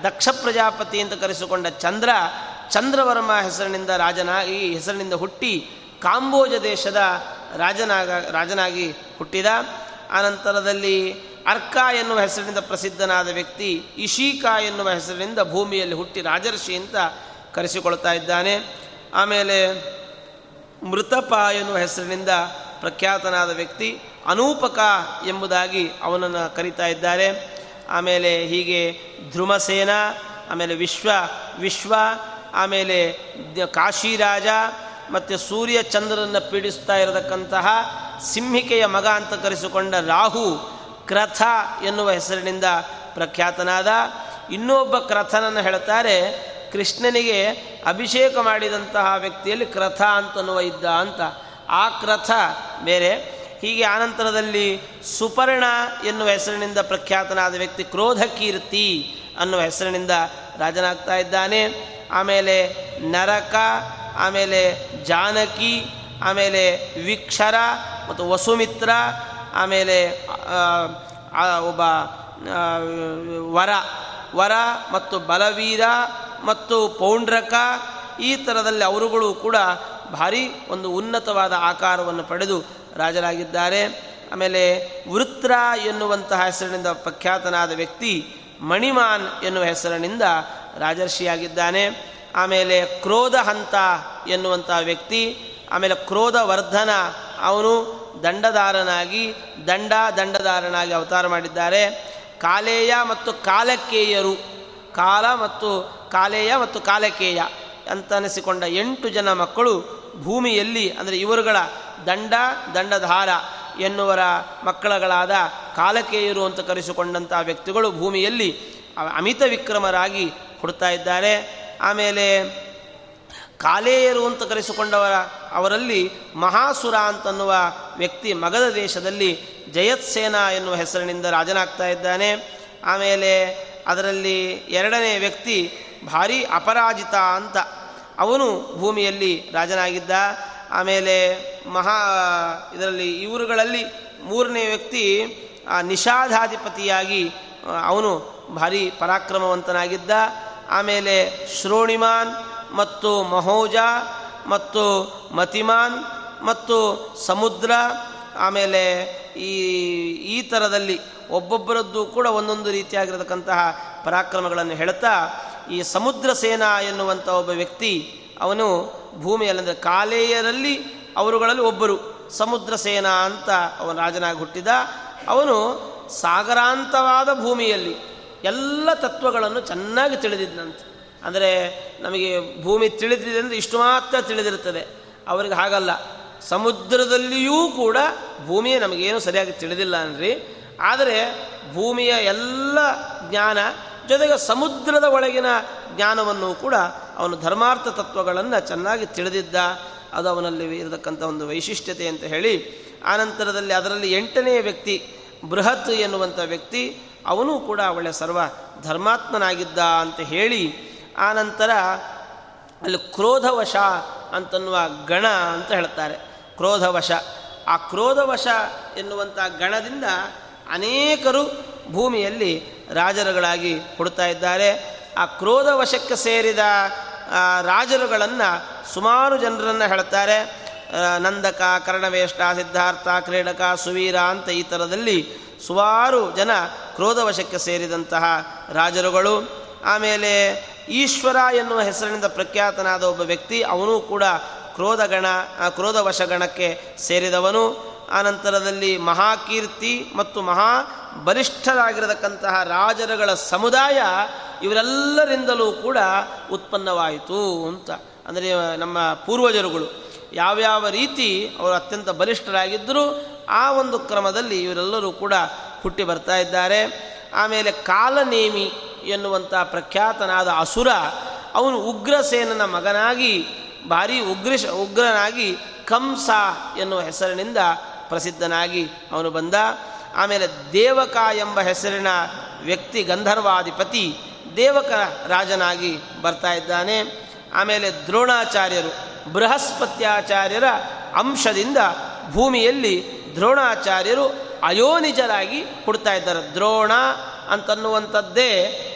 ದಕ್ಷ ಪ್ರಜಾಪತಿ ಅಂತ ಕರೆಸಿಕೊಂಡ ಚಂದ್ರ, ಚಂದ್ರವರ್ಮ ಹೆಸರಿನಿಂದ ರಾಜನಾಗಿ ಹೆಸರಿನಿಂದ ಹುಟ್ಟಿ ಕಾಂಬೋಜ ದೇಶದ ರಾಜನಾಗ, ರಾಜನಾಗಿ ಹುಟ್ಟಿದ. ಆನಂತರದಲ್ಲಿ ಅರ್ಕ ಎನ್ನುವ ಹೆಸರಿನಿಂದ ಪ್ರಸಿದ್ಧನಾದ ವ್ಯಕ್ತಿ ಇಶೀಕ ಎನ್ನುವ ಹೆಸರಿನಿಂದ ಭೂಮಿಯಲ್ಲಿ ಹುಟ್ಟಿ ರಾಜರ್ಷಿ ಅಂತ ಕರೆಸಿಕೊಳ್ತಾ ಇದ್ದಾನೆ. ಆಮೇಲೆ ಮೃತಪ ಎನ್ನುವ ಹೆಸರಿನಿಂದ ಪ್ರಖ್ಯಾತನಾದ ವ್ಯಕ್ತಿ ಅನೂಪಕ ಎಂಬುದಾಗಿ ಅವನನ್ನು ಕರೀತಾ ಇದ್ದಾರೆ. ಆಮೇಲೆ ಹೀಗೆ ಧ್ರುಮಸೇನ, ಆಮೇಲೆ ವಿಶ್ವ ವಿಶ್ವ, ಆಮೇಲೆ ಕಾಶಿರಾಜ, ಮತ್ತು ಸೂರ್ಯ ಚಂದ್ರನನ್ನು ಪೀಡಿಸ್ತಾ ಇರತಕ್ಕಂತಹ ಸಿಂಹಿಕೆಯ ಮಗ ಅಂತ ಕರೆಸಿಕೊಂಡ ರಾಹು ಕ್ರಥ ಎನ್ನುವ ಹೆಸರಿನಿಂದ ಪ್ರಖ್ಯಾತನಾದ. ಇನ್ನೊಬ್ಬ ಕ್ರಥನನ್ನು ಹೇಳ್ತಾರೆ ಕೃಷ್ಣನಿಗೆ ಅಭಿಷೇಕ ಮಾಡಿದಂತಹ ವ್ಯಕ್ತಿಯಲ್ಲಿ ಕ್ರಥ ಅಂತನ್ನುವ ಇದ್ದ ಅಂತ. ಆ ಕ್ರಥ ಬೇರೆ, ಹೀಗೆ ಆನಂತರದಲ್ಲಿ ಸುಪರ್ಣ ಎನ್ನುವ ಹೆಸರಿನಿಂದ ಪ್ರಖ್ಯಾತನಾದ ವ್ಯಕ್ತಿ ಕ್ರೋಧ ಕೀರ್ತಿ ಅನ್ನುವ ಹೆಸರಿನಿಂದ ರಾಜನಾಗ್ತಾ ಇದ್ದಾನೆ. ಆಮೇಲೆ ನರಕ, ಆಮೇಲೆ ಜಾನಕಿ, ಆಮೇಲೆ ವಿಕ್ಷರ, ಮತ್ತು ವಸುಮಿತ್ರ, ಆಮೇಲೆ ಒಬ್ಬ ವರ ವರ ಮತ್ತು ಬಲವೀರ ಮತ್ತು ಪೌಂಡ್ರಕ ಈ ಥರದಲ್ಲಿ ಅವರುಗಳು ಕೂಡ ಭಾರಿ ಒಂದು ಉನ್ನತವಾದ ಆಕಾರವನ್ನು ಪಡೆದು ರಾಜರಾಗಿದ್ದಾರೆ. ಆಮೇಲೆ ವೃತ್ರ ಎನ್ನುವಂತಹ ಹೆಸರಿನಿಂದ ಪ್ರಖ್ಯಾತನಾದ ವ್ಯಕ್ತಿ ಮಣಿಮಾನ್ ಎನ್ನುವ ಹೆಸರಿನಿಂದ ರಾಜರ್ಷಿಯಾಗಿದ್ದಾನೆ. ಆಮೇಲೆ ಕ್ರೋಧ ಹಂತ ಎನ್ನುವಂತಹ ವ್ಯಕ್ತಿ, ಆಮೇಲೆ ಕ್ರೋಧ ವರ್ಧನ ಅವನು ದಂಡದಾರನಾಗಿ ದಂಡ ದಂಡದಾರನಾಗಿ ಅವತಾರ ಮಾಡಿದ್ದಾರೆ. ಕಾಲೇಯ ಮತ್ತು ಕಾಲಕೇಯರು ಕಾಲ ಮತ್ತು ಕಾಲೇಯ ಮತ್ತು ಕಾಲಕೇಯ ಅಂತ ಅನಿಸಿಕೊಂಡ ಎಂಟು ಜನ ಮಕ್ಕಳು ಭೂಮಿಯಲ್ಲಿ, ಅಂದರೆ ಇವರುಗಳ ದಂಡ, ದಂಡಧಾರ ಎನ್ನುವರ ಮಕ್ಕಳಗಳಾದ ಕಾಲಕೇಯರು ಅಂತ ಕರೆಸಿಕೊಂಡಂಥ ವ್ಯಕ್ತಿಗಳು ಭೂಮಿಯಲ್ಲಿ ಅಮಿತ ವಿಕ್ರಮರಾಗಿ ಹುಡ್ತಾ ಇದ್ದಾರೆ. ಆಮೇಲೆ ಕಾಲೇಯರು ಅಂತ ಕರೆಸಿಕೊಂಡವರ ಅವರಲ್ಲಿ ಮಹಾಸುರ ಅಂತನ್ನುವ ವ್ಯಕ್ತಿ ಮಗಧ ದೇಶದಲ್ಲಿ ಜಯತ್ಸೇನ ಎನ್ನುವ ಹೆಸರಿನಿಂದ ರಾಜನಾಗ್ತಾ ಇದ್ದಾನೆ. ಆಮೇಲೆ ಅದರಲ್ಲಿ ಎರಡನೇ ವ್ಯಕ್ತಿ ಭಾರಿ ಅಪರಾಜಿತ ಅಂತ. ಅವನು ಭೂಮಿಯಲ್ಲಿ ರಾಜನಾಗಿದ್ದ. ಆಮೇಲೆ ಮಹಾ, ಇದರಲ್ಲಿ ಇವರುಗಳಲ್ಲಿ ಮೂರನೇ ವ್ಯಕ್ತಿ ನಿಷಾದಾಧಿಪತಿಯಾಗಿ ಅವನು ಭಾರಿ ಪರಾಕ್ರಮವಂತನಾಗಿದ್ದ. ಆಮೇಲೆ ಶ್ರೋಣಿಮಾನ್ ಮತ್ತು ಮಹೋಜ ಮತ್ತು ಮತಿಮಾನ್ ಮತ್ತು ಸಮುದ್ರ ಆಮೇಲೆ ಈ ಈ ಥರದಲ್ಲಿ ಒಬ್ಬೊಬ್ಬರದ್ದು ಕೂಡ ಒಂದೊಂದು ರೀತಿಯಾಗಿರತಕ್ಕಂತಹ ಪರಾಕ್ರಮಗಳನ್ನು ಹೇಳ್ತಾ, ಈ ಸಮುದ್ರ ಸೇನಾ ಎನ್ನುವಂಥ ಒಬ್ಬ ವ್ಯಕ್ತಿ, ಅವನು ಭೂಮಿಯಲ್ಲಂದರೆ ಕಾಲೇಯರಲ್ಲಿ ಅವರುಗಳಲ್ಲಿ ಒಬ್ಬರು, ಸಮುದ್ರ ಸೇನಾ ಅಂತ ಅವನು ರಾಜನಾಗಿ ಹುಟ್ಟಿದ, ಅವನು ಸಾಗರಾಂತವಾದ ಭೂಮಿಯಲ್ಲಿ ಎಲ್ಲ ತತ್ವಗಳನ್ನು ಚೆನ್ನಾಗಿ ತಿಳಿದಿದ್ದಂತೆ ಅಂದರೆ ನಮಗೆ ಭೂಮಿ ತಿಳಿದಿದೆ ಅಂದರೆ ಇಷ್ಟು ಮಾತ್ರ ತಿಳಿದಿರುತ್ತದೆ. ಅವರಿಗೆ ಹಾಗಲ್ಲ. ಸಮುದ್ರದಲ್ಲಿಯೂ ಕೂಡ ಭೂಮಿಯ ನಮಗೇನು ಸರಿಯಾಗಿ ತಿಳಿದಿಲ್ಲ ಅನ್ರಿ ಆದರೆ ಭೂಮಿಯ ಎಲ್ಲ ಜ್ಞಾನ ಜೊತೆಗೆ ಸಮುದ್ರದ ಒಳಗಿನ ಜ್ಞಾನವನ್ನು ಕೂಡ ಅವನು ಧರ್ಮಾರ್ಥ ತತ್ವಗಳನ್ನು ಚೆನ್ನಾಗಿ ತಿಳಿದಿದ್ದ. ಅದು ಅವನಲ್ಲಿ ಇರತಕ್ಕಂಥ ಒಂದು ವೈಶಿಷ್ಟ್ಯತೆ ಅಂತ ಹೇಳಿ ಆನಂತರದಲ್ಲಿ ಅದರಲ್ಲಿ ಎಂಟನೆಯ ವ್ಯಕ್ತಿ ಬೃಹತ್ ಎನ್ನುವಂಥ ವ್ಯಕ್ತಿ, ಅವನೂ ಕೂಡ ಒಳ್ಳೆಯ ಸರ್ವ ಧರ್ಮಾತ್ಮನಾಗಿದ್ದ ಅಂತ ಹೇಳಿ ಆನಂತರ ಅಲ್ಲಿ ಕ್ರೋಧವಶ ಅಂತನ್ನುವ ಗಣ ಅಂತ ಹೇಳ್ತಾರೆ. ಕ್ರೋಧವಶ. ಆ ಕ್ರೋಧವಶ ಎನ್ನುವಂಥ ಗಣದಿಂದ ಅನೇಕರು ಭೂಮಿಯಲ್ಲಿ ರಾಜರುಗಳಾಗಿ ಹುಡ್ತಾ ಇದ್ದಾರೆ. ಆ ಕ್ರೋಧವಶಕ್ಕೆ ಸೇರಿದ ರಾಜರುಗಳನ್ನು ಸುಮಾರು ಜನರನ್ನು ಹೇಳ್ತಾರೆ. ನಂದಕ, ಕರ್ಣವೇಷ್ಟ, ಸಿದ್ಧಾರ್ಥ, ಕ್ರೀಡಕ, ಸುವೀರ ಅಂತ ಈ ಥರದಲ್ಲಿ ಸುಮಾರು ಜನ ಕ್ರೋಧವಶಕ್ಕೆ ಸೇರಿದಂತಹ ರಾಜರುಗಳು. ಆಮೇಲೆ ಈಶ್ವರ ಎನ್ನುವ ಹೆಸರಿನಿಂದ ಪ್ರಖ್ಯಾತನಾದ ಒಬ್ಬ ವ್ಯಕ್ತಿ, ಅವನೂ ಕೂಡ ಕ್ರೋಧಗಣ ಕ್ರೋಧವಶಗಣಕ್ಕೆ ಸೇರಿದವನು. ಆನಂತರದಲ್ಲಿ ಮಹಾಕೀರ್ತಿ ಮತ್ತು ಮಹಾ ಬಲಿಷ್ಠರಾಗಿರತಕ್ಕಂತಹ ರಾಜರುಗಳ ಸಮುದಾಯ ಇವರೆಲ್ಲರಿಂದಲೂ ಕೂಡ ಉತ್ಪನ್ನವಾಯಿತು ಅಂತ. ಅಂದರೆ ನಮ್ಮ ಪೂರ್ವಜರುಗಳು ಯಾವ್ಯಾವ ರೀತಿ ಅವರು ಅತ್ಯಂತ ಬಲಿಷ್ಠರಾಗಿದ್ದರು ಆ ಒಂದು ಕ್ರಮದಲ್ಲಿ ಇವರೆಲ್ಲರೂ ಕೂಡ ಹುಟ್ಟಿ ಬರ್ತಾ ಇದ್ದಾರೆ. ಆಮೇಲೆ ಕಾಲನೇಮಿ ಎನ್ನುವಂಥ ಪ್ರಖ್ಯಾತನಾದ ಅಸುರ, ಅವನು ಉಗ್ರಸೇನನ ಮಗನಾಗಿ ಭಾರಿ ಉಗ್ರ ಉಗ್ರನಾಗಿ ಕಂಸ ಎನ್ನುವ ಹೆಸರಿನಿಂದ ಪ್ರಸಿದ್ಧನಾಗಿ ಅವನು ಬಂದ. ಆಮೇಲೆ ದೇವಕ ಎಂಬ ಹೆಸರಿನ ವ್ಯಕ್ತಿ ಗಂಧರ್ವಾಧಿಪತಿ ದೇವಕ ರಾಜನಾಗಿ ಬರ್ತಾ ಇದ್ದಾನೆ. ಆಮೇಲೆ ದ್ರೋಣಾಚಾರ್ಯರು, ಬೃಹಸ್ಪತ್ಯಾಚಾರ್ಯರ ಅಂಶದಿಂದ ಭೂಮಿಯಲ್ಲಿ ದ್ರೋಣಾಚಾರ್ಯರು ಅಯೋನಿಜರಾಗಿ ಹುಡ್ತಾ ಇದ್ದಾರೆ. ದ್ರೋಣ ಅಂತನ್ನುವಂಥದ್ದೇ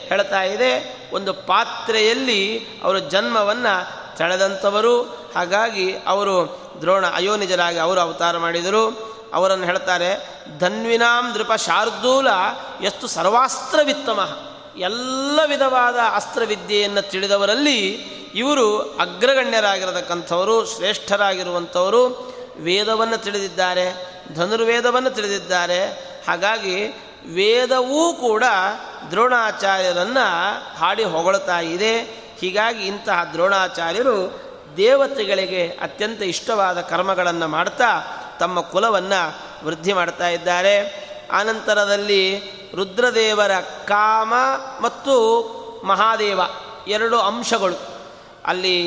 ಹೇಳ್ತಾ ಇದೆ. ಒಂದು ಪಾತ್ರೆಯಲ್ಲಿ ಅವರು ಜನ್ಮವನ್ನು ತಳೆದಂಥವರು. ಹಾಗಾಗಿ ಅವರು ದ್ರೋಣ ಅಯೋನಿಜರಾಗಿ ಅವರು ಅವತಾರ ಮಾಡಿದರು. ಅವರನ್ನು ಹೇಳ್ತಾರೆ, ಧನ್ವಿನಾಂ ನೃಪ ಶಾರ್ದೂಲ ಎಷ್ಟು ಸರ್ವಾಸ್ತ್ರವಿತ್ತಮ. ಎಲ್ಲ ವಿಧವಾದ ಅಸ್ತ್ರವಿದ್ಯೆಯನ್ನು ತಿಳಿದವರಲ್ಲಿ ಇವರು ಅಗ್ರಗಣ್ಯರಾಗಿರತಕ್ಕಂಥವರು, ಶ್ರೇಷ್ಠರಾಗಿರುವಂಥವರು. ವೇದವನ್ನು ತಿಳಿದಿದ್ದಾರೆ, ಧನುರ್ವೇದವನ್ನು ತಿಳಿದಿದ್ದಾರೆ. ಹಾಗಾಗಿ ವೇದವೂ ಕೂಡ ದ್ರೋಣಾಚಾರ್ಯರನ್ನು ಹಾಡಿ ಹೊಗಳ್ತಾ ಇದೆ. ಹೀಗಾಗಿ ಇಂತಹ ದ್ರೋಣಾಚಾರ್ಯರು ದೇವತೆಗಳಿಗೆ ಅತ್ಯಂತ ಇಷ್ಟವಾದ ಕರ್ಮಗಳನ್ನು ಮಾಡ್ತಾ ತಮ್ಮ ಕುಲವನ್ನು ವೃದ್ಧಿ ಮಾಡ್ತಾ ಇದ್ದಾರೆ. ಆನಂತರದಲ್ಲಿ ರುದ್ರದೇವರ ಕಾಮ ಮತ್ತು ಮಹಾದೇವ ಎರಡು ಅಂಶಗಳು. ಅಲ್ಲಿ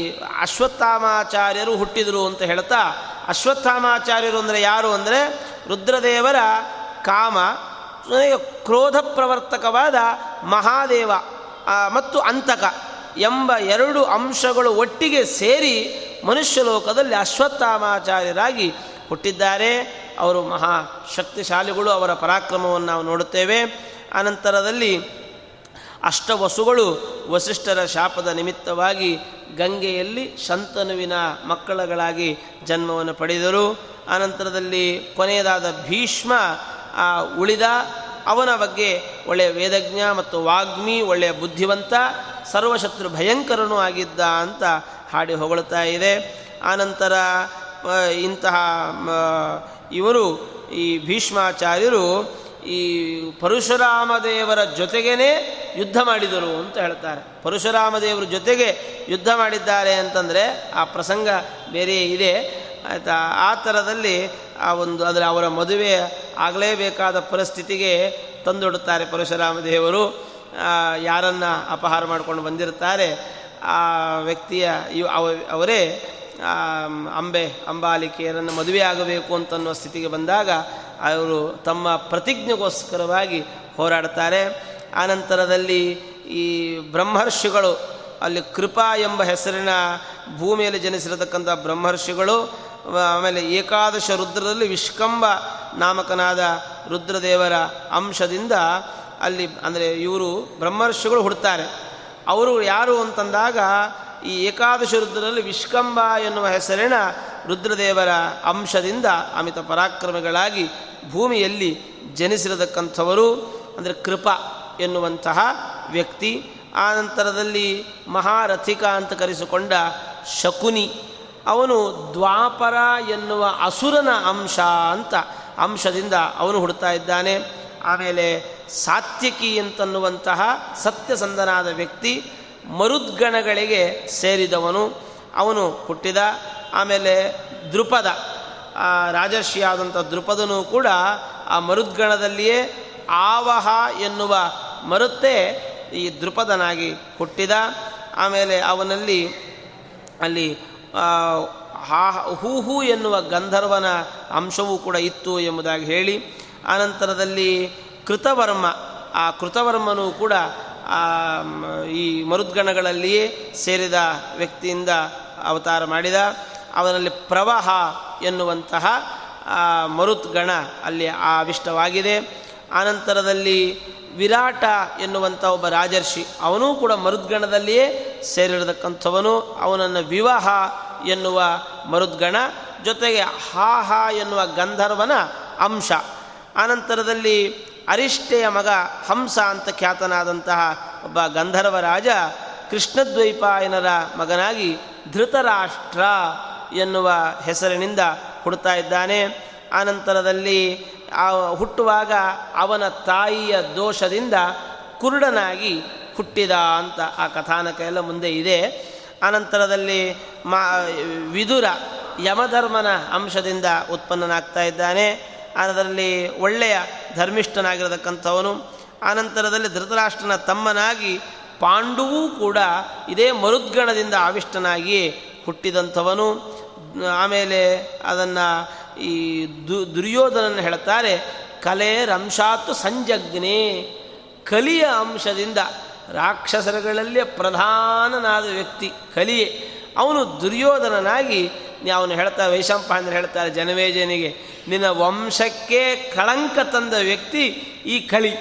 ಅಶ್ವತ್ಥಾಮಾಚಾರ್ಯರು ಹುಟ್ಟಿದರು ಅಂತ ಹೇಳ್ತಾ, ಅಶ್ವತ್ಥಾಮಾಚಾರ್ಯರು ಅಂದರೆ ಯಾರು ಅಂದರೆ ರುದ್ರದೇವರ ಕಾಮ, ಕ್ರೋಧ ಪ್ರವರ್ತಕವಾದ ಮಹಾದೇವ ಮತ್ತು ಅಂತಕ. ಎಂಬ ಎರಡು ಅಂಶಗಳು ಒಟ್ಟಿಗೆ ಸೇರಿ ಮನುಷ್ಯ ಲೋಕದಲ್ಲಿ ಅಶ್ವತ್ಥಾಮಾಚಾರ್ಯರಾಗಿ ಹುಟ್ಟಿದ್ದಾರೆ. ಅವರು ಮಹಾ ಶಕ್ತಿಶಾಲಿಗಳು, ಅವರ ಪರಾಕ್ರಮವನ್ನು ನಾವು ನೋಡುತ್ತೇವೆ. ಅನಂತರದಲ್ಲಿ ಅಷ್ಟವಸುಗಳು ವಸಿಷ್ಠರ ಶಾಪದ ನಿಮಿತ್ತವಾಗಿ ಗಂಗೆಯಲ್ಲಿ ಶಂತನುವಿನ ಮಕ್ಕಳುಗಳಾಗಿ ಜನ್ಮವನ್ನು ಪಡೆದರು. ಅನಂತರದಲ್ಲಿ ಕೊನೆಯದಾದ ಭೀಷ್ಮ, ಆ, ಉಳಿದ ಅವನ ಬಗ್ಗೆ ಒಳ್ಳೆಯ ವೇದಜ್ಞ ಮತ್ತು ವಾಗ್ಮಿ, ಒಳ್ಳೆಯ ಬುದ್ಧಿವಂತ. ಸರ್ವಶತ್ರು ಭಯಂಕರನೂ ಆಗಿದ್ದ ಅಂತ ಹಾಡಿ ಹೊಗಳ್ತಾ ಇದೆ. ಆನಂತರ ಇಂತಹ ಇವರು, ಈ ಭೀಷ್ಮಾಚಾರ್ಯರು, ಈ ಪರಶುರಾಮ ದೇವರ ಜೊತೆಗೇ ಯುದ್ಧ ಮಾಡಿದರು ಅಂತ ಹೇಳ್ತಾರೆ. ಪರಶುರಾಮ ದೇವರ ಜೊತೆಗೆ ಯುದ್ಧ ಮಾಡಿದ್ದಾರೆ ಅಂತಂದರೆ ಆ ಪ್ರಸಂಗ ಬೇರೆ ಇದೆ. ಆಯಿತಾ, ಆ ಥರದಲ್ಲಿ ಆ ಒಂದು, ಅದರ ಅವರ ಮದುವೆ ಆಗಲೇಬೇಕಾದ ಪರಿಸ್ಥಿತಿಗೆ ತಂದೊಡುತ್ತಾರೆ ಪರಶುರಾಮ ದೇವರು ಯಾರನ್ನು ಅಪಹಾರ ಮಾಡ್ಕೊಂಡು ಬಂದಿರ್ತಾರೆ ಆ ವ್ಯಕ್ತಿಯ ಅವರೇ ಅಂಬೆ ಅಂಬಾಲಿಕೆಯರನ್ನು ಮದುವೆ ಆಗಬೇಕು ಅಂತನ್ನುವ ಸ್ಥಿತಿಗೆ ಬಂದಾಗ ಅವರು ತಮ್ಮ ಪ್ರತಿಜ್ಞೆಗೋಸ್ಕರವಾಗಿ ಹೋರಾಡ್ತಾರೆ ಆನಂತರದಲ್ಲಿ ಈ ಬ್ರಹ್ಮರ್ಷಿಗಳು, ಅಲ್ಲಿ ಕೃಪಾ ಎಂಬ ಹೆಸರಿನ ಭೂಮಿಯಲ್ಲಿ ಜನಿಸಿರತಕ್ಕಂಥ ಬ್ರಹ್ಮರ್ಷಿಗಳು, ಆಮೇಲೆ ಏಕಾದಶ ರುದ್ರದಲ್ಲಿ ವಿಷ್ಕಂಬ ನಾಮಕನಾದ ರುದ್ರದೇವರ ಅಂಶದಿಂದ ಅಲ್ಲಿ ಅಂದರೆ ಇವರು ಬ್ರಹ್ಮರ್ಷಿಗಳು ಹುಡ್ತಾರೆ. ಅವರು ಯಾರು ಅಂತಂದಾಗ ಈ ಏಕಾದಶ ರುದ್ರದಲ್ಲಿ ವಿಷ್ಕಂಬ ಎನ್ನುವ ಹೆಸರಿನ ರುದ್ರದೇವರ ಅಂಶದಿಂದ ಅಮಿತ ಪರಾಕ್ರಮಗಳಾಗಿ ಭೂಮಿಯಲ್ಲಿ ಜನಿಸಿರತಕ್ಕಂಥವರು, ಅಂದರೆ ಕೃಪ ಎನ್ನುವಂತಹ ವ್ಯಕ್ತಿ. ಆ ನಂತರದಲ್ಲಿ ಮಹಾರಥಿಕ ಅಂತ ಕರೆಸಿಕೊಂಡ ಶಕುನಿ. ಅವನು ದ್ವಾಪರ ಎನ್ನುವ ಅಸುರನ ಅಂಶ ಅಂತ ಅಂಶದಿಂದ ಅವನು ಹುಡ್ತಾ ಇದ್ದಾನೆ. ಆಮೇಲೆ ಸಾತ್ಯಕಿ ಅಂತನ್ನುವಂತಹ ಸತ್ಯಸಂಧನಾದ ವ್ಯಕ್ತಿ ಮರುದ್ಗಣಗಳಿಗೆ ಸೇರಿದವನು. ಅವನು ಹುಟ್ಟಿದ, ಆಮೇಲೆ ದೃಪದ ರಾಜರ್ಷಿಯಾದಂಥ ದೃಪದನು ಕೂಡ ಆ ಮರುದ್ಗಣದಲ್ಲಿಯೇ ಆವಹ ಎನ್ನುವ ಮರುತ್ತೇ ಈ ದೃಪದನಾಗಿ ಹುಟ್ಟಿದ. ಆಮೇಲೆ ಅವನಲ್ಲಿ ಅಲ್ಲಿ ಹಾ ಹೂ ಎನ್ನುವ ಗಂಧರ್ವನ ಅಂಶವೂ ಕೂಡ ಇತ್ತು ಎಂಬುದಾಗಿ ಹೇಳಿ. ಆನಂತರದಲ್ಲಿ ಕೃತವರ್ಮ. ಆ ಕೃತವರ್ಮನು ಕೂಡ ಈ ಮರುದ್ಗಣಗಳಲ್ಲಿಯೇ ಸೇರಿದ ವ್ಯಕ್ತಿಯಿಂದ ಅವತಾರ ಮಾಡಿದ. ಅವನಲ್ಲಿ ಪ್ರವಾಹ ಎನ್ನುವಂತಹ ಮರುದ್ಗಣ ಅಲ್ಲಿ ಆವಿಷ್ಟವಾಗಿದೆ. ಆನಂತರದಲ್ಲಿ ವಿರಾಟ ಎನ್ನುವಂಥ ಒಬ್ಬ ರಾಜರ್ಷಿ, ಅವನೂ ಕೂಡ ಮರುದ್ಗಣದಲ್ಲಿಯೇ ಸೇರಿರತಕ್ಕಂಥವನು. ಅವನನ್ನು ವಿವಾಹ ಎನ್ನುವ ಮರುದ್ಗಣ. ಜೊತೆಗೆ ಹಾ ಹಾ ಎನ್ನುವ ಗಂಧರ್ವನ ಅಂಶ. ಆನಂತರದಲ್ಲಿ ಅರಿಷ್ಟೆಯ ಮಗ ಹಂಸ ಅಂತ ಖ್ಯಾತನಾದಂತಹ ಒಬ್ಬ ಗಂಧರ್ವ ರಾಜ ಕೃಷ್ಣದ್ವೈಪಾಯನರ ಮಗನಾಗಿ ಧೃತರಾಷ್ಟ್ರ ಎನ್ನುವ ಹೆಸರಿನಿಂದ ಹುಡ್ತಾ ಇದ್ದಾನೆ. ಆನಂತರದಲ್ಲಿ ಹುಟ್ಟುವಾಗ ಅವನ ತಾಯಿಯ ದೋಷದಿಂದ ಕುರುಡನಾಗಿ ಹುಟ್ಟಿದ ಅಂತ ಆ ಕಥಾನಕ ಎಲ್ಲ ಮುಂದೆ ಇದೆ. ಆನಂತರದಲ್ಲಿ ಮಾ ವಿದುರ ಯಮಧರ್ಮನ ಅಂಶದಿಂದ ಉತ್ಪನ್ನನಾಗ್ತಾ ಇದ್ದಾನೆ. ಅದರಲ್ಲಿ ಒಳ್ಳೆಯ ಧರ್ಮಿಷ್ಠನಾಗಿರತಕ್ಕಂಥವನು, ಆನಂತರದಲ್ಲಿ ಧೃತರಾಷ್ಟ್ರನ ತಮ್ಮನಾಗಿ ಪಾಂಡುವೂ ಕೂಡ ಇದೇ ಮರುದ್ಗಣದಿಂದ ಆವಿಷ್ಟನಾಗಿ ಹುಟ್ಟಿದಂಥವನು. ಆಮೇಲೆ ಅದನ್ನು ಈ ದು ದುರ್ಯೋಧನನ್ನು ಹೇಳ್ತಾರೆ ಕಲೆ ರಂಶಾತ್ತು ಸಂಜಗ್ನೆ, ಕಲಿಯ ಅಂಶದಿಂದ ರಾಕ್ಷಸರಗಳಲ್ಲಿ ಪ್ರಧಾನನಾದ ವ್ಯಕ್ತಿ ಕಲಿಯೇ. ಅವನು ದುರ್ಯೋಧನನಾಗಿ ಅವನು ಹೇಳ್ತಾ ವೈಶಂಪಾಯನ ಹೇಳ್ತಾರೆ, ಜನವೇಜನಿಗೆ, ನಿನ್ನ ವಂಶಕ್ಕೆ ಕಳಂಕ ತಂದ ವ್ಯಕ್ತಿ ಈ ಕಲಿ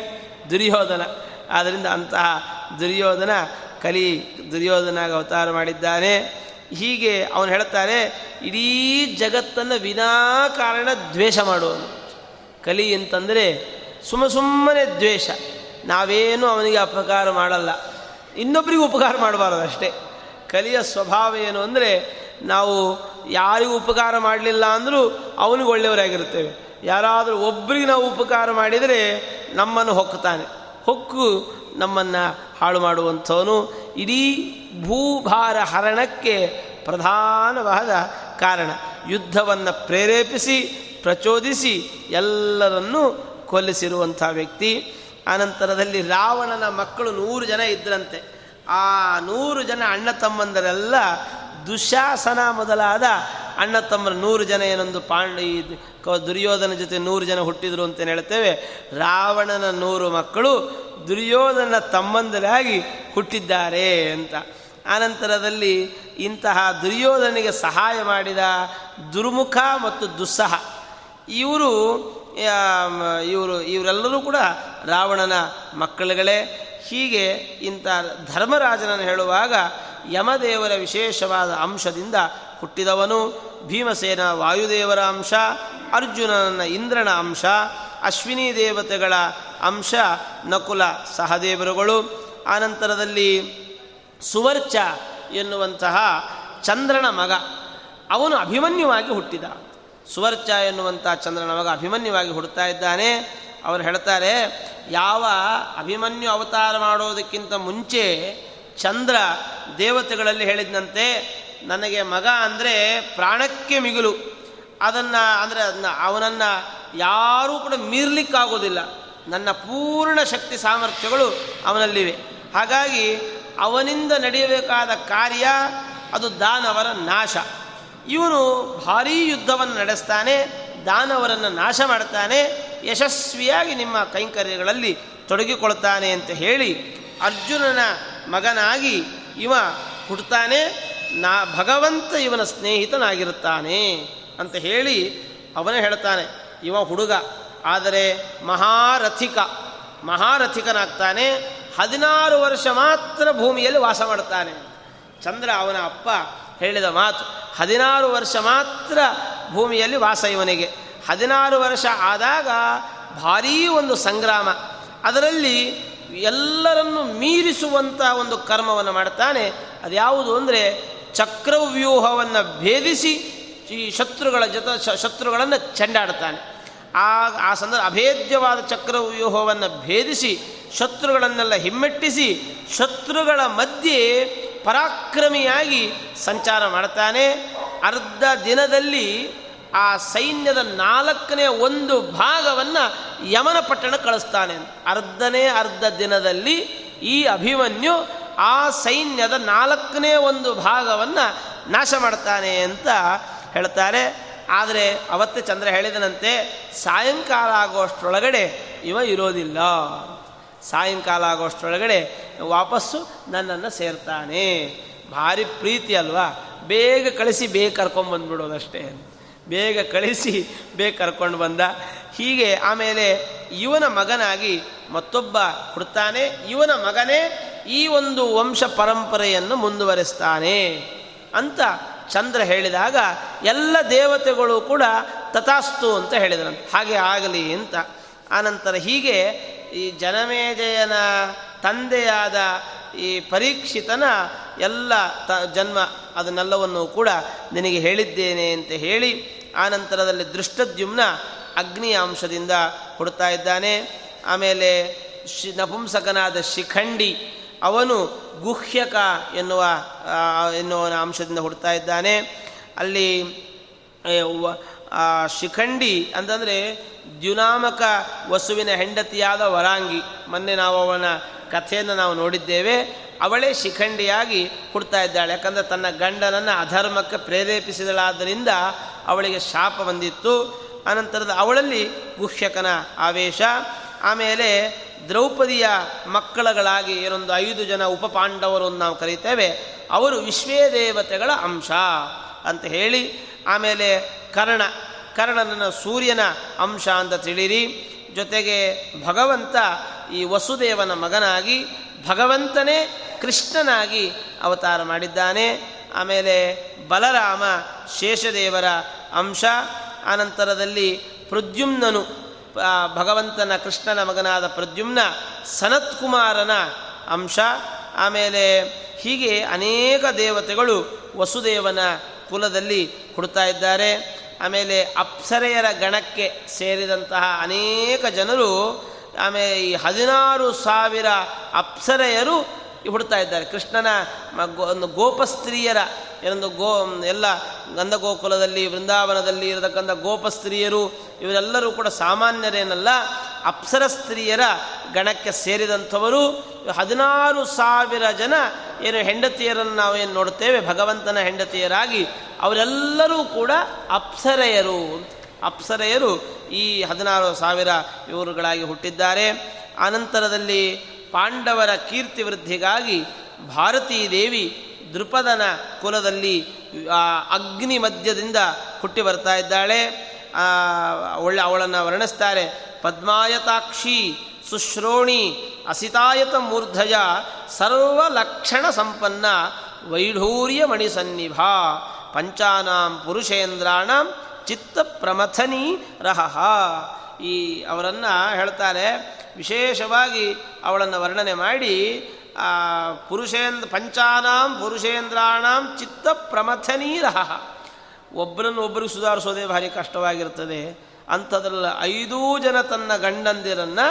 ದುರ್ಯೋಧನ. ಆದ್ದರಿಂದ ಅಂತಹ ದುರ್ಯೋಧನ, ಕಲಿ ದುರ್ಯೋಧನಾಗ ಅವತಾರ ಮಾಡಿದ್ದಾನೆ. ಹೀಗೆ ಅವನು ಹೇಳ್ತಾರೆ ಇಡೀ ಜಗತ್ತನ್ನು ವಿನಾಕಾರಣ ದ್ವೇಷ ಮಾಡುವನು. ಕಲಿ ಅಂತಂದರೆ ಸುಮ್ಮ ಸುಮ್ಮನೆ ದ್ವೇಷ. ನಾವೇನು ಅವನಿಗೆ ಅಪಕಾರ ಮಾಡಲ್ಲ. ಇನ್ನೊಬ್ಬರಿಗೂ ಉಪಕಾರ ಮಾಡಬಾರದು ಅಷ್ಟೇ. ಕಲಿಯ ಸ್ವಭಾವ ಏನು ಅಂದರೆ ನಾವು ಯಾರಿಗೂ ಉಪಕಾರ ಮಾಡಲಿಲ್ಲ ಅಂದರೂ ಅವನಿಗೆ ಒಳ್ಳೆಯವರಾಗಿರುತ್ತೇವೆ. ಯಾರಾದರೂ ಒಬ್ಬರಿಗೆ ನಾವು ಉಪಕಾರ ಮಾಡಿದರೆ ನಮ್ಮನ್ನು ಹೊಕ್ಕುತ್ತಾನೆ. ಹೊಕ್ಕು ನಮ್ಮನ್ನು ಹಾಳು ಮಾಡುವಂಥವನು. ಇಡೀ ಭೂಭಾರ ಹರಣಕ್ಕೆ ಪ್ರಧಾನವಾದ ಕಾರಣ. ಯುದ್ಧವನ್ನು ಪ್ರೇರೇಪಿಸಿ, ಪ್ರಚೋದಿಸಿ ಎಲ್ಲರನ್ನೂ ಕೊಲ್ಲಿಸಿರುವಂಥ ವ್ಯಕ್ತಿ. ಅನಂತರದಲ್ಲಿ ರಾವಣನ ಮಕ್ಕಳು ನೂರು ಜನ ಇದ್ದರಂತೆ ಆ ನೂರು ಜನ ಅಣ್ಣ ತಮ್ಮಂದರೆಲ್ಲ ದುಶಾಸನ ಮೊದಲಾದ ಅಣ್ಣ ತಮ್ಮರ ನೂರು ಜನ ಏನೊಂದು ಪಾಂಡ ದುರ್ಯೋಧನ ಜೊತೆ ನೂರು ಜನ ಹುಟ್ಟಿದ್ರು ಅಂತ ಹೇಳ್ತೇವೆ? ರಾವಣನ ನೂರು ಮಕ್ಕಳು ದುರ್ಯೋಧನ ತಮ್ಮಂದರಾಗಿ ಹುಟ್ಟಿದ್ದಾರೆ ಅಂತ. ಆನಂತರದಲ್ಲಿ ಇಂತಹ ದುರ್ಯೋಧನಿಗೆ ಸಹಾಯ ಮಾಡಿದ ದುರ್ಮುಖ ಮತ್ತು ದುಸ್ಸಹ. ಇವರು ಇವರು, ಇವರೆಲ್ಲರೂ ಕೂಡ ರಾವಣನ ಮಕ್ಕಳುಗಳೇ. ಹೀಗೆ ಇಂಥ ಧರ್ಮರಾಜನನ್ನು ಹೇಳುವಾಗ ಯಮದೇವರ ವಿಶೇಷವಾದ ಅಂಶದಿಂದ ಹುಟ್ಟಿದವನು ಭೀಮಸೇನ ವಾಯುದೇವರ ಅಂಶ, ಅರ್ಜುನನ ಇಂದ್ರನ ಅಂಶ, ಅಶ್ವಿನಿ ದೇವತೆಗಳ ಅಂಶ, ನಕುಲ ಸಹದೇವರುಗಳು. ಆನಂತರದಲ್ಲಿ ಸುವರ್ಚ ಎನ್ನುವಂತಹ ಚಂದ್ರನ ಮಗ ಅವನು ಅಭಿಮನ್ಯುವಾಗಿ ಹುಟ್ಟಿದ. ಸುವರ್ಚ ಎನ್ನುವಂಥ ಚಂದ್ರನ ಮಗ ಅಭಿಮನ್ಯುವಾಗಿ ಹುಡ್ತಾ ಇದ್ದಾನೆ. ಅವರು ಹೇಳ್ತಾರೆ, ಯಾವ ಅಭಿಮನ್ಯು ಅವತಾರ ಮಾಡೋದಕ್ಕಿಂತ ಮುಂಚೆ ಚಂದ್ರ ದೇವತೆಗಳಲ್ಲಿ ಹೇಳಿದಂತೆ ನನಗೆ ಮಗ ಅಂದರೆ ಪ್ರಾಣಕ್ಕೆ ಮಿಗುಲು. ಅದನ್ನು ಅಂದರೆ ಅದನ್ನ ಅವನನ್ನು ಯಾರೂ ಕೂಡ ಮೀರ್ಲಿಕ್ಕಾಗೋದಿಲ್ಲ. ನನ್ನ ಪೂರ್ಣ ಶಕ್ತಿ ಸಾಮರ್ಥ್ಯಗಳು ಅವನಲ್ಲಿವೆ. ಹಾಗಾಗಿ ಅವನಿಂದ ನಡೆಯಬೇಕಾದ ಕಾರ್ಯ ಅದು ದಾನವರ ನಾಶ. ಇವನು ಭಾರೀ ಯುದ್ಧವನ್ನು ನಡೆಸ್ತಾನೆ, ದಾನವರನ್ನು ನಾಶ ಮಾಡ್ತಾನೆ, ಯಶಸ್ವಿಯಾಗಿ ನಿಮ್ಮ ಕೈಂಕರ್ಯಗಳಲ್ಲಿ ತೊಡಗಿಕೊಳ್ತಾನೆ ಅಂತ ಹೇಳಿ ಅರ್ಜುನನ ಮಗನಾಗಿ ಇವ ಹುಡ್ತಾನೆ ನಾ ಭಗವಂತ ಇವನ ಸ್ನೇಹಿತನಾಗಿರುತ್ತಾನೆ ಅಂತ ಹೇಳಿ ಅವನೇ ಹೇಳ್ತಾನೆ, ಇವ ಹುಡುಗ, ಆದರೆ ಮಹಾರಥಿಕ, ಮಹಾರಥಿಕನಾಗ್ತಾನೆ, ಹದಿನಾರು ವರ್ಷ ಮಾತ್ರ ಭೂಮಿಯಲ್ಲಿ ವಾಸ ಮಾಡ್ತಾನೆ. ಚಂದ್ರ ಅವನ ಅಪ್ಪ ಹೇಳಿದ ಮಾತು, ಹದಿನಾರು ವರ್ಷ ಮಾತ್ರ ಭೂಮಿಯಲ್ಲಿ ವಾಸ ಇವನಿಗೆ. ಹದಿನಾರು ವರ್ಷ ಆದಾಗ ಭಾರೀ ಒಂದು ಸಂಗ್ರಾಮ. ಅದರಲ್ಲಿ ಎಲ್ಲರನ್ನು ಮೀರಿಸುವಂಥ ಒಂದು ಕರ್ಮವನ್ನು ಮಾಡ್ತಾನೆ. ಅದ್ಯಾವುದು ಅಂದರೆ ಚಕ್ರವ್ಯೂಹವನ್ನು ಭೇದಿಸಿ ಈ ಶತ್ರುಗಳ ಜೊತೆ ಶತ್ರುಗಳನ್ನು ಚೆಂಡಾಡ್ತಾನೆ. ಆ ಆ ಸಂದರ್ಭ ಅಭೇದ್ಯವಾದ ಚಕ್ರವ್ಯೂಹವನ್ನು ಭೇದಿಸಿ ಶತ್ರುಗಳನ್ನೆಲ್ಲ ಹಿಮ್ಮೆಟ್ಟಿಸಿ ಶತ್ರುಗಳ ಮಧ್ಯೆ ಪರಾಕ್ರಮಿಯಾಗಿ ಸಂಚಾರ ಮಾಡ್ತಾನೆ. ಅರ್ಧ ದಿನದಲ್ಲಿ ಆ ಸೈನ್ಯದ ನಾಲ್ಕನೇ ಒಂದು ಭಾಗವನ್ನು ಯಮನ ಪಟ್ಟಣ ಕಳಿಸ್ತಾನೆ. ಅರ್ಧನೇ ಅರ್ಧ ದಿನದಲ್ಲಿ ಈ ಅಭಿಮನ್ಯು ಆ ಸೈನ್ಯದ ನಾಲ್ಕನೇ ಒಂದು ಭಾಗವನ್ನು ನಾಶ ಮಾಡ್ತಾನೆ ಅಂತ ಹೇಳ್ತಾರೆ. ಆದರೆ ಅವತ್ತೇ ಚಂದ್ರ ಹೇಳಿದನಂತೆ, ಸಾಯಂಕಾಲ ಆಗುವಷ್ಟರೊಳಗಡೆ ಇವ ಇರೋದಿಲ್ಲ. ಸಾಯಂಕಾಲ ಆಗೋಷ್ಟರೊಳಗಡೆ ವಾಪಸ್ಸು ನನ್ನನ್ನು ಸೇರ್ತಾನೆ. ಭಾರಿ ಪ್ರೀತಿ ಅಲ್ವಾ? ಬೇಗ ಕಳಿಸಿ, ಬೇಗ ಕರ್ಕೊಂಬಂದ್ಬಿಡೋದಷ್ಟೇ ಬೇಗ ಕಳಿಸಿ, ಬೇಗ ಕರ್ಕೊಂಡು ಬಂದ. ಹೀಗೆ ಆಮೇಲೆ ಇವನ ಮಗನಾಗಿ ಮತ್ತೊಬ್ಬ ಹುಡ್ತಾನೆ. ಇವನ ಮಗನೇ ಈ ಒಂದು ವಂಶ ಪರಂಪರೆಯನ್ನು ಮುಂದುವರೆಸ್ತಾನೆ ಅಂತ ಚಂದ್ರ ಹೇಳಿದಾಗ ಎಲ್ಲ ದೇವತೆಗಳು ಕೂಡ ತಥಾಸ್ತು ಅಂತ ಹೇಳಿದರಂತೆ. ಹಾಗೆ ಆಗಲಿ ಅಂತ. ಆನಂತರ ಹೀಗೆ ಈ ಜನಮೇಜಯನ ತಂದೆಯಾದ ಈ ಪರೀಕ್ಷಿತನ ಎಲ್ಲ ತ ಜನ್ಮ ಅದನ್ನೆಲ್ಲವನ್ನು ಕೂಡ ನಿನಗೆ ಹೇಳಿದ್ದೇನೆ ಅಂತ ಹೇಳಿ ಆನಂತರದಲ್ಲಿ ದೃಷ್ಟದ್ಯುಮ್ನ ಅಗ್ನಿಯ ಅಂಶದಿಂದ ಹುಡ್ತಾ ಇದ್ದಾನೆ. ಆಮೇಲೆ ಶಿ, ನಪುಂಸಕನಾದ ಶಿಖಂಡಿ, ಅವನು ಗುಹ್ಯಕ ಎನ್ನುವ ಎನ್ನುವ ಅಂಶದಿಂದ ಹುಡ್ತಾ ಇದ್ದಾನೆ. ಅಲ್ಲಿ ಶಿಖಂಡಿ ಅಂತಂದರೆ ದ್ಯುನಾಮಕ ವಸುವಿನ ಹೆಂಡತಿಯಾದ ವರಾಂಗಿ. ಮೊನ್ನೆ ನಾವು ಅವನ ಕಥೆಯನ್ನು ನಾವು ನೋಡಿದ್ದೇವೆ. ಅವಳೇ ಶಿಖಂಡಿಯಾಗಿ ಹುಡ್ತಾ ಇದ್ದಾಳೆ. ಯಾಕಂದರೆ ತನ್ನ ಗಂಡನನ್ನು ಅಧರ್ಮಕ್ಕೆ ಪ್ರೇರೇಪಿಸಿದಳಾದ್ದರಿಂದ ಅವಳಿಗೆ ಶಾಪ ಬಂದಿತ್ತು. ಅನಂತರದ ಅವಳಲ್ಲಿ ಗುಹ್ಯಕನ ಆವೇಶ. ಆಮೇಲೆ ದ್ರೌಪದಿಯ ಮಕ್ಕಳಗಳಾಗಿ ಏನೊಂದು ಐದು ಜನ ಉಪಪಾಂಡವರು ನಾವು ಕರೀತೇವೆ. ಅವರು ವಿಶ್ವೇ ದೇವತೆಗಳ ಅಂಶ ಅಂತ ಹೇಳಿ, ಆಮೇಲೆ ಕರ್ಣ ಕರ್ಣನ ಸೂರ್ಯನ ಅಂಶ ಅಂತ ತಿಳಿರಿ ಜೊತೆಗೆ ಭಗವಂತ ಈ ವಸುದೇವನ ಮಗನಾಗಿ ಭಗವಂತನೇ ಕೃಷ್ಣನಾಗಿ ಅವತಾರ ಮಾಡಿದ್ದಾನೆ. ಆಮೇಲೆ ಬಲರಾಮ ಶೇಷದೇವರ ಅಂಶ, ಆನಂತರದಲ್ಲಿ ಪ್ರದ್ಯುಮ್ನನು ಭಗವಂತನ ಕೃಷ್ಣನ ಮಗನಾದ ಪ್ರದ್ಯುಮ್ನ ಸನತ್ಕುಮಾರನ ಅಂಶ, ಆಮೇಲೆ ಹೀಗೆ ಅನೇಕ ದೇವತೆಗಳು ವಸುದೇವನ ಕುಲದಲ್ಲಿ ಹುಡ್ತಾ ಇದ್ದಾರೆ. ಆಮೇಲೆ ಅಪ್ಸರೆಯರ ಗಣಕ್ಕೆ ಸೇರಿದಂತಹ ಅನೇಕ ಜನರು, ಆಮೇಲೆ ಈ ಹದಿನಾರು ಸಾವಿರ ಅಪ್ಸರೆಯರು ಹುಡ್ತಾ ಇದ್ದಾರೆ. ಕೃಷ್ಣನ ಒಂದು ಗೋಪಸ್ತ್ರೀಯರ ಏನೊಂದು ಗೋ, ಎಲ್ಲ ಗಂಧಗೋಕುಲದಲ್ಲಿ, ವೃಂದಾವನದಲ್ಲಿ ಇರತಕ್ಕಂಥ ಗೋಪಸ್ತ್ರೀಯರು ಇವರೆಲ್ಲರೂ ಕೂಡ ಸಾಮಾನ್ಯರೇನಲ್ಲ, ಅಪ್ಸರ ಸ್ತ್ರೀಯರ ಗಣಕ್ಕೆ ಸೇರಿದಂಥವರು. ಹದಿನಾರು ಸಾವಿರ ಜನ ಏನು ಹೆಂಡತಿಯರನ್ನು ನಾವು ನೋಡ್ತೇವೆ ಭಗವಂತನ ಹೆಂಡತಿಯರಾಗಿ. ಅವರೆಲ್ಲರೂ ಕೂಡ ಅಪ್ಸರೆಯರು ಅಪ್ಸರೆಯರು ಈ ಹದಿನಾರು ಸಾವಿರ ಇವರುಗಳಾಗಿ ಹುಟ್ಟಿದ್ದಾರೆ. ಅನಂತರದಲ್ಲಿ ಪಾಂಡವರ ಕೀರ್ತಿ ವೃದ್ಧಿಗಾಗಿ ಭಾರತೀ ದೇವಿ ದೃಪದನ ಕುಲದಲ್ಲಿ ಅಗ್ನಿ ಮಧ್ಯದಿಂದ ಹುಟ್ಟಿ ಬರ್ತಾ ಇದ್ದಾಳೆ. ಒಳ್ಳೆ ಅವಳನ್ನು ವರ್ಣಿಸ್ತಾರೆ. ಪದ್ಮಾಯತಾಕ್ಷಿ ಸುಶ್ರೋಣಿ ಅಸಿತಾಯತ ಮೂರ್ಧಜ ಸರ್ವಲಕ್ಷಣ ಸಂಪನ್ನ ವೈಢೂರ್ಯ ಮಣಿಸನ್ನಿಭ ಪಂಚಾನಾಂ ಪುರುಷೇಂದ್ರಾಣಂ ಚಿತ್ತ ಪ್ರಮಥನಿ ರಹ. ಈ ಅವರನ್ನು ಹೇಳ್ತಾರೆ ವಿಶೇಷವಾಗಿ ಅವಳನ್ನು ವರ್ಣನೆ ಮಾಡಿ ಪುರುಷೇಂದ್ರ ಪಂಚಾನಾಂ ಪುರುಷೇಂದ್ರಾಣಾಂ ಚಿತ್ತ ಪ್ರಮಥನೀರ ಒಬ್ಬರನ್ನು ಒಬ್ಬರಿಗೆ ಸುಧಾರಿಸೋದೇ ಭಾರಿ ಕಷ್ಟವಾಗಿರ್ತದೆ. ಅಂಥದ್ರಲ್ಲಿ ಐದೂ ಜನ ತನ್ನ ಗಂಡಂದಿರನ್ನು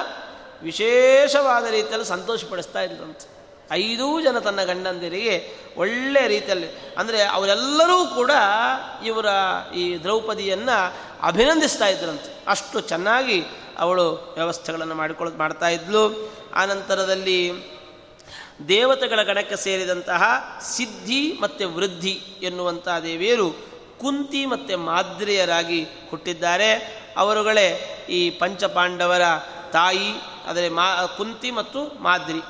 ವಿಶೇಷವಾದ ರೀತಿಯಲ್ಲಿ ಸಂತೋಷಪಡಿಸ್ತಾ ಇದ್ರಂತೆ. ಐದೂ ಜನ ತನ್ನ ಗಂಡಂದಿರಿಗೆ ಒಳ್ಳೆ ರೀತಿಯಲ್ಲಿ, ಅಂದರೆ ಅವರೆಲ್ಲರೂ ಕೂಡ ಇವರ ಈ ದ್ರೌಪದಿಯನ್ನು ಅಭಿನಂದಿಸ್ತಾ ಇದ್ರಂತೆ. ಅಷ್ಟು ಚೆನ್ನಾಗಿ ಅವಳು ವ್ಯವಸ್ಥೆಗಳನ್ನು ಮಾಡಿಕೊಳ್ಳ ಮಾಡ್ತಾ ಇದ್ಲು. ಆನಂತರದಲ್ಲಿ ದೇವತೆಗಳ ಗಣಕ್ಕೆ ಸೇರಿದಂತಹ ಸಿದ್ಧಿ ಮತ್ತು ವೃದ್ಧಿ ಎನ್ನುವಂತಹ ದೇವಿಯರು ಕುಂತಿ ಮತ್ತು ಮಾದ್ರಿಯರಾಗಿ ಹುಟ್ಟಿದ್ದಾರೆ. ಅವರುಗಳೇ ಈ ಪಂಚಪಾಂಡವರ ತಾಯಿ, ಆದರೆ ಮಾ, ಕುಂತಿ ಮತ್ತು ಮಾದ್ರಿ.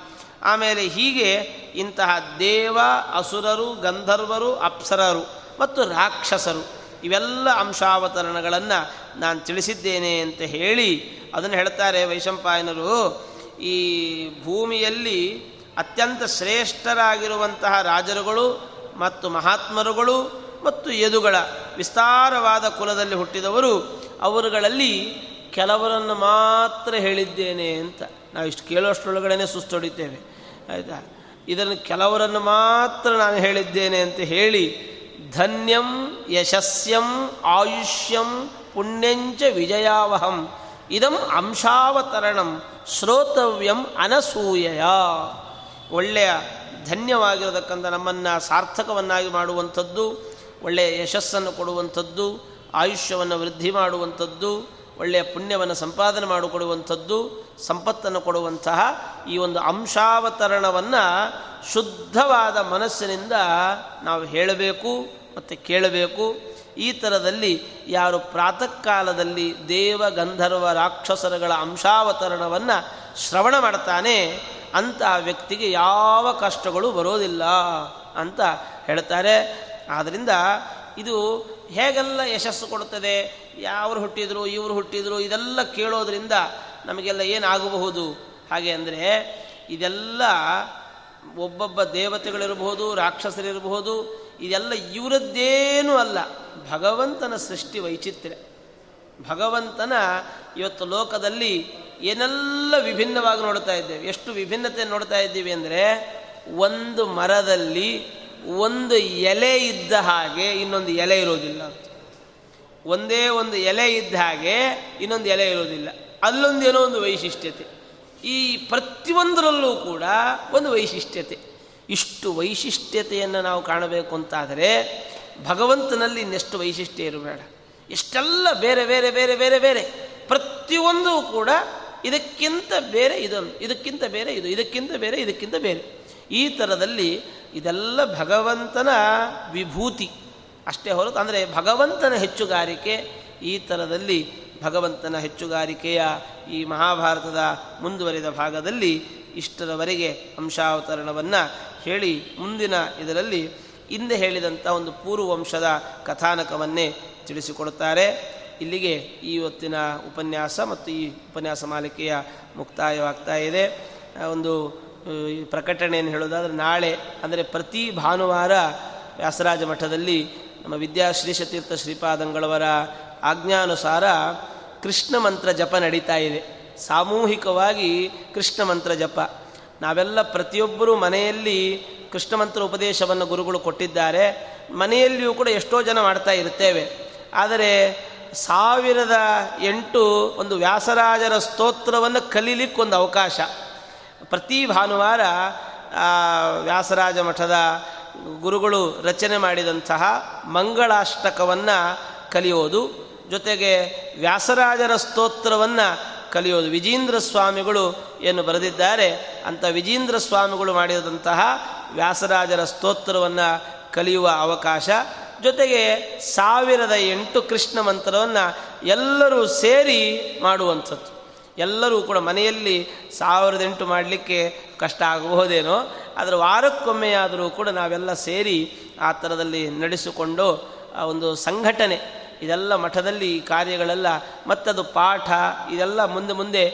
ಆಮೇಲೆ ಹೀಗೆ ಇಂತಹ ದೇವ, ಅಸುರರು, ಗಂಧರ್ವರು, ಅಪ್ಸರರು ಮತ್ತು ರಾಕ್ಷಸರು ಇವೆಲ್ಲ ಅಂಶಾವತರಣಗಳನ್ನು ನಾನು ತಿಳಿಸಿದ್ದೇನೆ ಅಂತ ಹೇಳಿ ಅದನ್ನು ಹೇಳ್ತಾರೆ ವೈಶಂಪಾಯನರು. ಈ ಭೂಮಿಯಲ್ಲಿ ಅತ್ಯಂತ ಶ್ರೇಷ್ಠರಾಗಿರುವಂತಹ ರಾಜರುಗಳು ಮತ್ತು ಮಹಾತ್ಮರುಗಳು ಮತ್ತು ಯದುಗಳ ವಿಸ್ತಾರವಾದ ಕುಲದಲ್ಲಿ ಹುಟ್ಟಿದವರು, ಅವರುಗಳಲ್ಲಿ ಕೆಲವರನ್ನು ಮಾತ್ರ ಹೇಳಿದ್ದೇನೆ ಅಂತ. ನಾವು ಇಷ್ಟು ಕೇಳುವಷ್ಟರೊಳಗಡೆ ಸುಸ್ತೊಡಿತೇವೆ. ಆಯಿತಾ? ಇದನ್ನು ಕೆಲವರನ್ನು ಮಾತ್ರ ನಾನು ಹೇಳಿದ್ದೇನೆ ಅಂತ ಹೇಳಿ ಧನ್ಯಂ ಯಶಸ್ಯಂ ಆಯುಷ್ಯಂ ಪುಣ್ಯಂಚ ವಿಜಯಾವಹಂ. ಇದಂ ಅಂಶಾವತರಣಂ ಶ್ರೋತವ್ಯಂ ಅನಸೂಯಯ. ಒಳ್ಳೆಯ ಧನ್ಯವಾಗಿರತಕ್ಕಂಥ ನಮ್ಮನ್ನು ಸಾರ್ಥಕವನ್ನಾಗಿ ಮಾಡುವಂಥದ್ದು, ಒಳ್ಳೆಯ ಯಶಸ್ಸನ್ನು ಕೊಡುವಂಥದ್ದು, ಆಯುಷ್ಯವನ್ನು ವೃದ್ಧಿ ಮಾಡುವಂಥದ್ದು, ಒಳ್ಳೆಯ ಪುಣ್ಯವನ್ನು ಸಂಪಾದನೆ ಮಾಡಿಕೊಡುವಂಥದ್ದು, ಸಂಪತ್ತನ್ನು ಕೊಡುವಂತಹ ಈ ಒಂದು ಅಂಶಾವತರಣವನ್ನು ಶುದ್ಧವಾದ ಮನಸ್ಸಿನಿಂದ ನಾವು ಹೇಳಬೇಕು. ಮತ್ತು ಕೇಳಬೇಕು. ಈ ಥರದಲ್ಲಿ ಯಾರು ಪ್ರಾತಃ ಕಾಲದಲ್ಲಿ ದೇವ ಗಂಧರ್ವ ರಾಕ್ಷಸರಗಳ ಅಂಶಾವತರಣವನ್ನು ಶ್ರವಣ ಮಾಡ್ತಾನೆ ಅಂತ ವ್ಯಕ್ತಿಗೆ ಯಾವ ಕಷ್ಟಗಳು ಬರೋದಿಲ್ಲ ಅಂತ ಹೇಳ್ತಾರೆ. ಆದ್ದರಿಂದ ಇದು ಹೇಗೆಲ್ಲ ಯಶಸ್ಸು ಕೊಡುತ್ತದೆ ಯಾರು ಹುಟ್ಟಿದ್ರು, ಇವರು ಹುಟ್ಟಿದ್ರು, ಇದೆಲ್ಲ ಕೇಳೋದ್ರಿಂದ ನಮಗೆಲ್ಲ ಏನಾಗಬಹುದು? ಹಾಗೆ ಅಂದರೆ ಇದೆಲ್ಲ ಒಬ್ಬೊಬ್ಬ ದೇವತೆಗಳಿರಬಹುದು, ರಾಕ್ಷಸರಿರಬಹುದು, ಇದೆಲ್ಲ ಇವರದ್ದೇನೂ ಅಲ್ಲ. ಭಗವಂತನ ಸೃಷ್ಟಿ ವೈಚಿತ್ರ್ಯ. ಭಗವಂತನ ಇವತ್ತು ಲೋಕದಲ್ಲಿ ಏನೆಲ್ಲ ವಿಭಿನ್ನವಾಗಿ ನೋಡ್ತಾ ಇದ್ದೇವೆ, ಎಷ್ಟು ವಿಭಿನ್ನತೆ ನೋಡ್ತಾ ಇದ್ದೀವಿ ಅಂದರೆ ಒಂದು ಮರದಲ್ಲಿ ಒಂದು ಎಲೆ ಇದ್ದ ಹಾಗೆ ಇನ್ನೊಂದು ಎಲೆ ಇರೋದಿಲ್ಲ. ಒಂದೇ ಒಂದು ಎಲೆ ಇದ್ದ ಹಾಗೆ ಇನ್ನೊಂದು ಎಲೆ ಇರೋದಿಲ್ಲ. ಅಲ್ಲೊಂದೇನೋ ಒಂದು ವೈಶಿಷ್ಟ್ಯತೆ. ಈ ಪ್ರತಿಯೊಂದರಲ್ಲೂ ಕೂಡ ಒಂದು ವೈಶಿಷ್ಟ್ಯತೆ. ಇಷ್ಟು ವೈಶಿಷ್ಟ್ಯತೆಯನ್ನು ನಾವು ಕಾಣಬೇಕು ಅಂತಾದರೆ ಭಗವಂತನಲ್ಲಿ ಇನ್ನೆಷ್ಟು ವೈಶಿಷ್ಟ್ಯ ಇರಬೇಡ. ಎಷ್ಟೆಲ್ಲ ಬೇರೆ ಬೇರೆ ಬೇರೆ ಬೇರೆ ಬೇರೆ ಪ್ರತಿಯೊಂದು ಕೂಡ ಇದಕ್ಕಿಂತ ಬೇರೆ ಇದೊಂದು, ಇದಕ್ಕಿಂತ ಬೇರೆ ಇದು, ಇದಕ್ಕಿಂತ ಬೇರೆ ಇದಕ್ಕಿಂತ ಬೇರೆ. ಈ ಥರದಲ್ಲಿ ಇದೆಲ್ಲ ಭಗವಂತನ ವಿಭೂತಿ. ಅಷ್ಟೇ ಹೊರತು ಅಂದರೆ ಭಗವಂತನ ಹೆಚ್ಚುಗಾರಿಕೆ ಈ ಥರದಲ್ಲಿ ಭಗವಂತನ ಹೆಚ್ಚುಗಾರಿಕೆಯ ಈ ಮಹಾಭಾರತದ ಮುಂದುವರಿದ ಭಾಗದಲ್ಲಿ ಇಷ್ಟರವರೆಗೆ ಅಂಶಾವತರಣವನ್ನು ಹೇಳಿ ಮುಂದಿನ ಇದರಲ್ಲಿ ಹಿಂದೆ ಹೇಳಿದಂಥ ಒಂದು ಪೂರ್ವವಂಶದ ಕಥಾನಕವನ್ನೇ ತಿಳಿಸಿಕೊಡುತ್ತಾರೆ. ಇಲ್ಲಿಗೆ ಈ ಹೊತ್ತಿನ ಉಪನ್ಯಾಸ ಮತ್ತು ಈ ಉಪನ್ಯಾಸ ಮಾಲಿಕೆಯ ಮುಕ್ತಾಯವಾಗ್ತಾ ಇದೆ. ಒಂದು ಪ್ರಕಟಣೆಯನ್ನು ಹೇಳೋದಾದರೆ ನಾಳೆ, ಅಂದರೆ ಪ್ರತಿ ಭಾನುವಾರ ವ್ಯಾಸರಾಜ ಮಠದಲ್ಲಿ ನಮ್ಮ ವಿದ್ಯಾ ಶ್ರೀಶತೀರ್ಥ ಶ್ರೀಪಾದಂಗಳವರ ಆಜ್ಞಾನುಸಾರ ಕೃಷ್ಣ ಮಂತ್ರ ಜಪ ನಡೀತಾ ಇದೆ. ಸಾಮೂಹಿಕವಾಗಿ ಕೃಷ್ಣ ಮಂತ್ರ ಜಪ. ನಾವೆಲ್ಲ ಪ್ರತಿಯೊಬ್ಬರೂ ಮನೆಯಲ್ಲಿ ಕೃಷ್ಣ ಮಂತ್ರ ಉಪದೇಶವನ್ನು ಗುರುಗಳು ಕೊಟ್ಟಿದ್ದಾರೆ. ಮನೆಯಲ್ಲಿಯೂ ಕೂಡ ಎಷ್ಟೋ ಜನ ಮಾಡ್ತಾ ಇರ್ತೇವೆ. ಆದರೆ ಸಾವಿರದ ಎಂಟು ಒಂದು ವ್ಯಾಸರಾಜರ ಸ್ತೋತ್ರವನ್ನು ಕಲೀಲಿಕ್ಕೊಂದು ಅವಕಾಶ. ಪ್ರತಿ ಭಾನುವಾರ ವ್ಯಾಸರಾಜ ಮಠದ ಗುರುಗಳು ರಚನೆ ಮಾಡಿದಂತಹ ಮಂಗಳಾಷ್ಟಕವನ್ನು ಕಲಿಯೋದು. ಜೊತೆಗೆ ವ್ಯಾಸರಾಜರ ಸ್ತೋತ್ರವನ್ನು ಕಲಿಯೋದು. ವಿಜೇಂದ್ರ ಸ್ವಾಮಿಗಳು ಏನು ಬರೆದಿದ್ದಾರೆ, ಅಂತ ವಿಜೇಂದ್ರ ಸ್ವಾಮಿಗಳು ಮಾಡಿದಂತಹ ವ್ಯಾಸರಾಜರ ಸ್ತೋತ್ರವನ್ನು ಕಲಿಯುವ ಅವಕಾಶ. ಜೊತೆಗೆ ಸಾವಿರದ ಎಂಟು ಕೃಷ್ಣ ಮಂತ್ರವನ್ನು ಎಲ್ಲರೂ ಸೇರಿ ಮಾಡುವಂಥದ್ದು. ಎಲ್ಲರೂ ಕೂಡ ಮನೆಯಲ್ಲಿ ಸಾವಿರದ ಎಂಟು ಮಾಡಲಿಕ್ಕೆ ಕಷ್ಟ ಆಗಬಹುದೇನೋ, ಆದರೆ ವಾರಕ್ಕೊಮ್ಮೆಯಾದರೂ ಕೂಡ ನಾವೆಲ್ಲ ಸೇರಿ ಆ ಥರದಲ್ಲಿ ನಡೆಸಿಕೊಂಡು ಆ ಒಂದು ಸಂಘಟನೆ ಇದೆಲ್ಲ ಮಠದಲ್ಲಿ ಈ ಕಾರ್ಯಗಳೆಲ್ಲ, ಮತ್ತದು ಪಾಠ, ಇದೆಲ್ಲ ಮುಂದೆ ಮುಂದೆ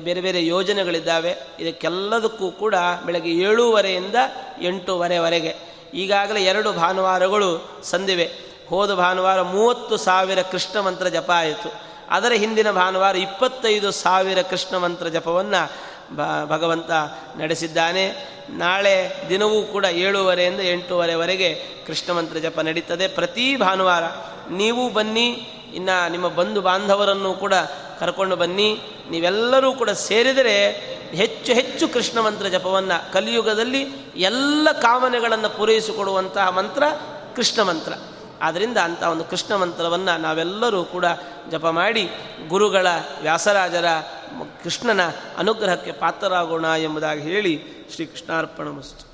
ಬೇರೆ ಬೇರೆ ಯೋಜನೆಗಳಿದ್ದಾವೆ. ಇದಕ್ಕೆಲ್ಲದಕ್ಕೂ ಕೂಡ ಬೆಳಗ್ಗೆ ಏಳೂವರೆಯಿಂದ ಎಂಟೂವರೆವರೆಗೆ. ಈಗಾಗಲೇ ಎರಡು ಭಾನುವಾರಗಳು ಸಂದಿವೆ. ಹೋದ ಭಾನುವಾರ ಮೂವತ್ತು ಸಾವಿರ ಕೃಷ್ಣ ಮಂತ್ರ ಜಪ ಆಯಿತು. ಅದರ ಹಿಂದಿನ ಭಾನುವಾರ ಇಪ್ಪತ್ತೈದು ಸಾವಿರ ಕೃಷ್ಣ ಮಂತ್ರ ಜಪವನ್ನು ಭಗವಂತ ನಡೆಸಿದ್ದಾನೆ. ನಾಳೆ ದಿನವೂ ಕೂಡ ಏಳೂವರೆಯಿಂದ ಎಂಟೂವರೆವರೆಗೆ ಕೃಷ್ಣ ಮಂತ್ರ ಜಪ ನಡೀತದೆ. ಪ್ರತಿ ಭಾನುವಾರ ನೀವು ಬನ್ನಿ, ಇನ್ನು ನಿಮ್ಮ ಬಂಧು ಬಾಂಧವರನ್ನು ಕೂಡ ಕರ್ಕೊಂಡು ಬನ್ನಿ. ನೀವೆಲ್ಲರೂ ಕೂಡ ಸೇರಿದರೆ ಹೆಚ್ಚು ಹೆಚ್ಚು ಕೃಷ್ಣ ಮಂತ್ರ ಜಪವನ್ನು ಕಲಿಯುಗದಲ್ಲಿ ಎಲ್ಲ ಕಾಮನೆಗಳನ್ನು ಪೂರೈಸಿಕೊಡುವಂತಹ ಮಂತ್ರ ಕೃಷ್ಣ ಮಂತ್ರ. ಆದ್ದರಿಂದ ಅಂಥ ಒಂದು ಕೃಷ್ಣ ಮಂತ್ರವನ್ನು ನಾವೆಲ್ಲರೂ ಕೂಡ ಜಪ ಮಾಡಿ ಗುರುಗಳ, ವ್ಯಾಸರಾಜರ ಕೃಷ್ಣನ ಅನುಗ್ರಹಕ್ಕೆ ಪಾತ್ರರಾಗೋಣ ಎಂಬುದಾಗಿ ಹೇಳಿ ಶ್ರೀಕೃಷ್ಣಾರ್ಪಣ ಮಸ್ತು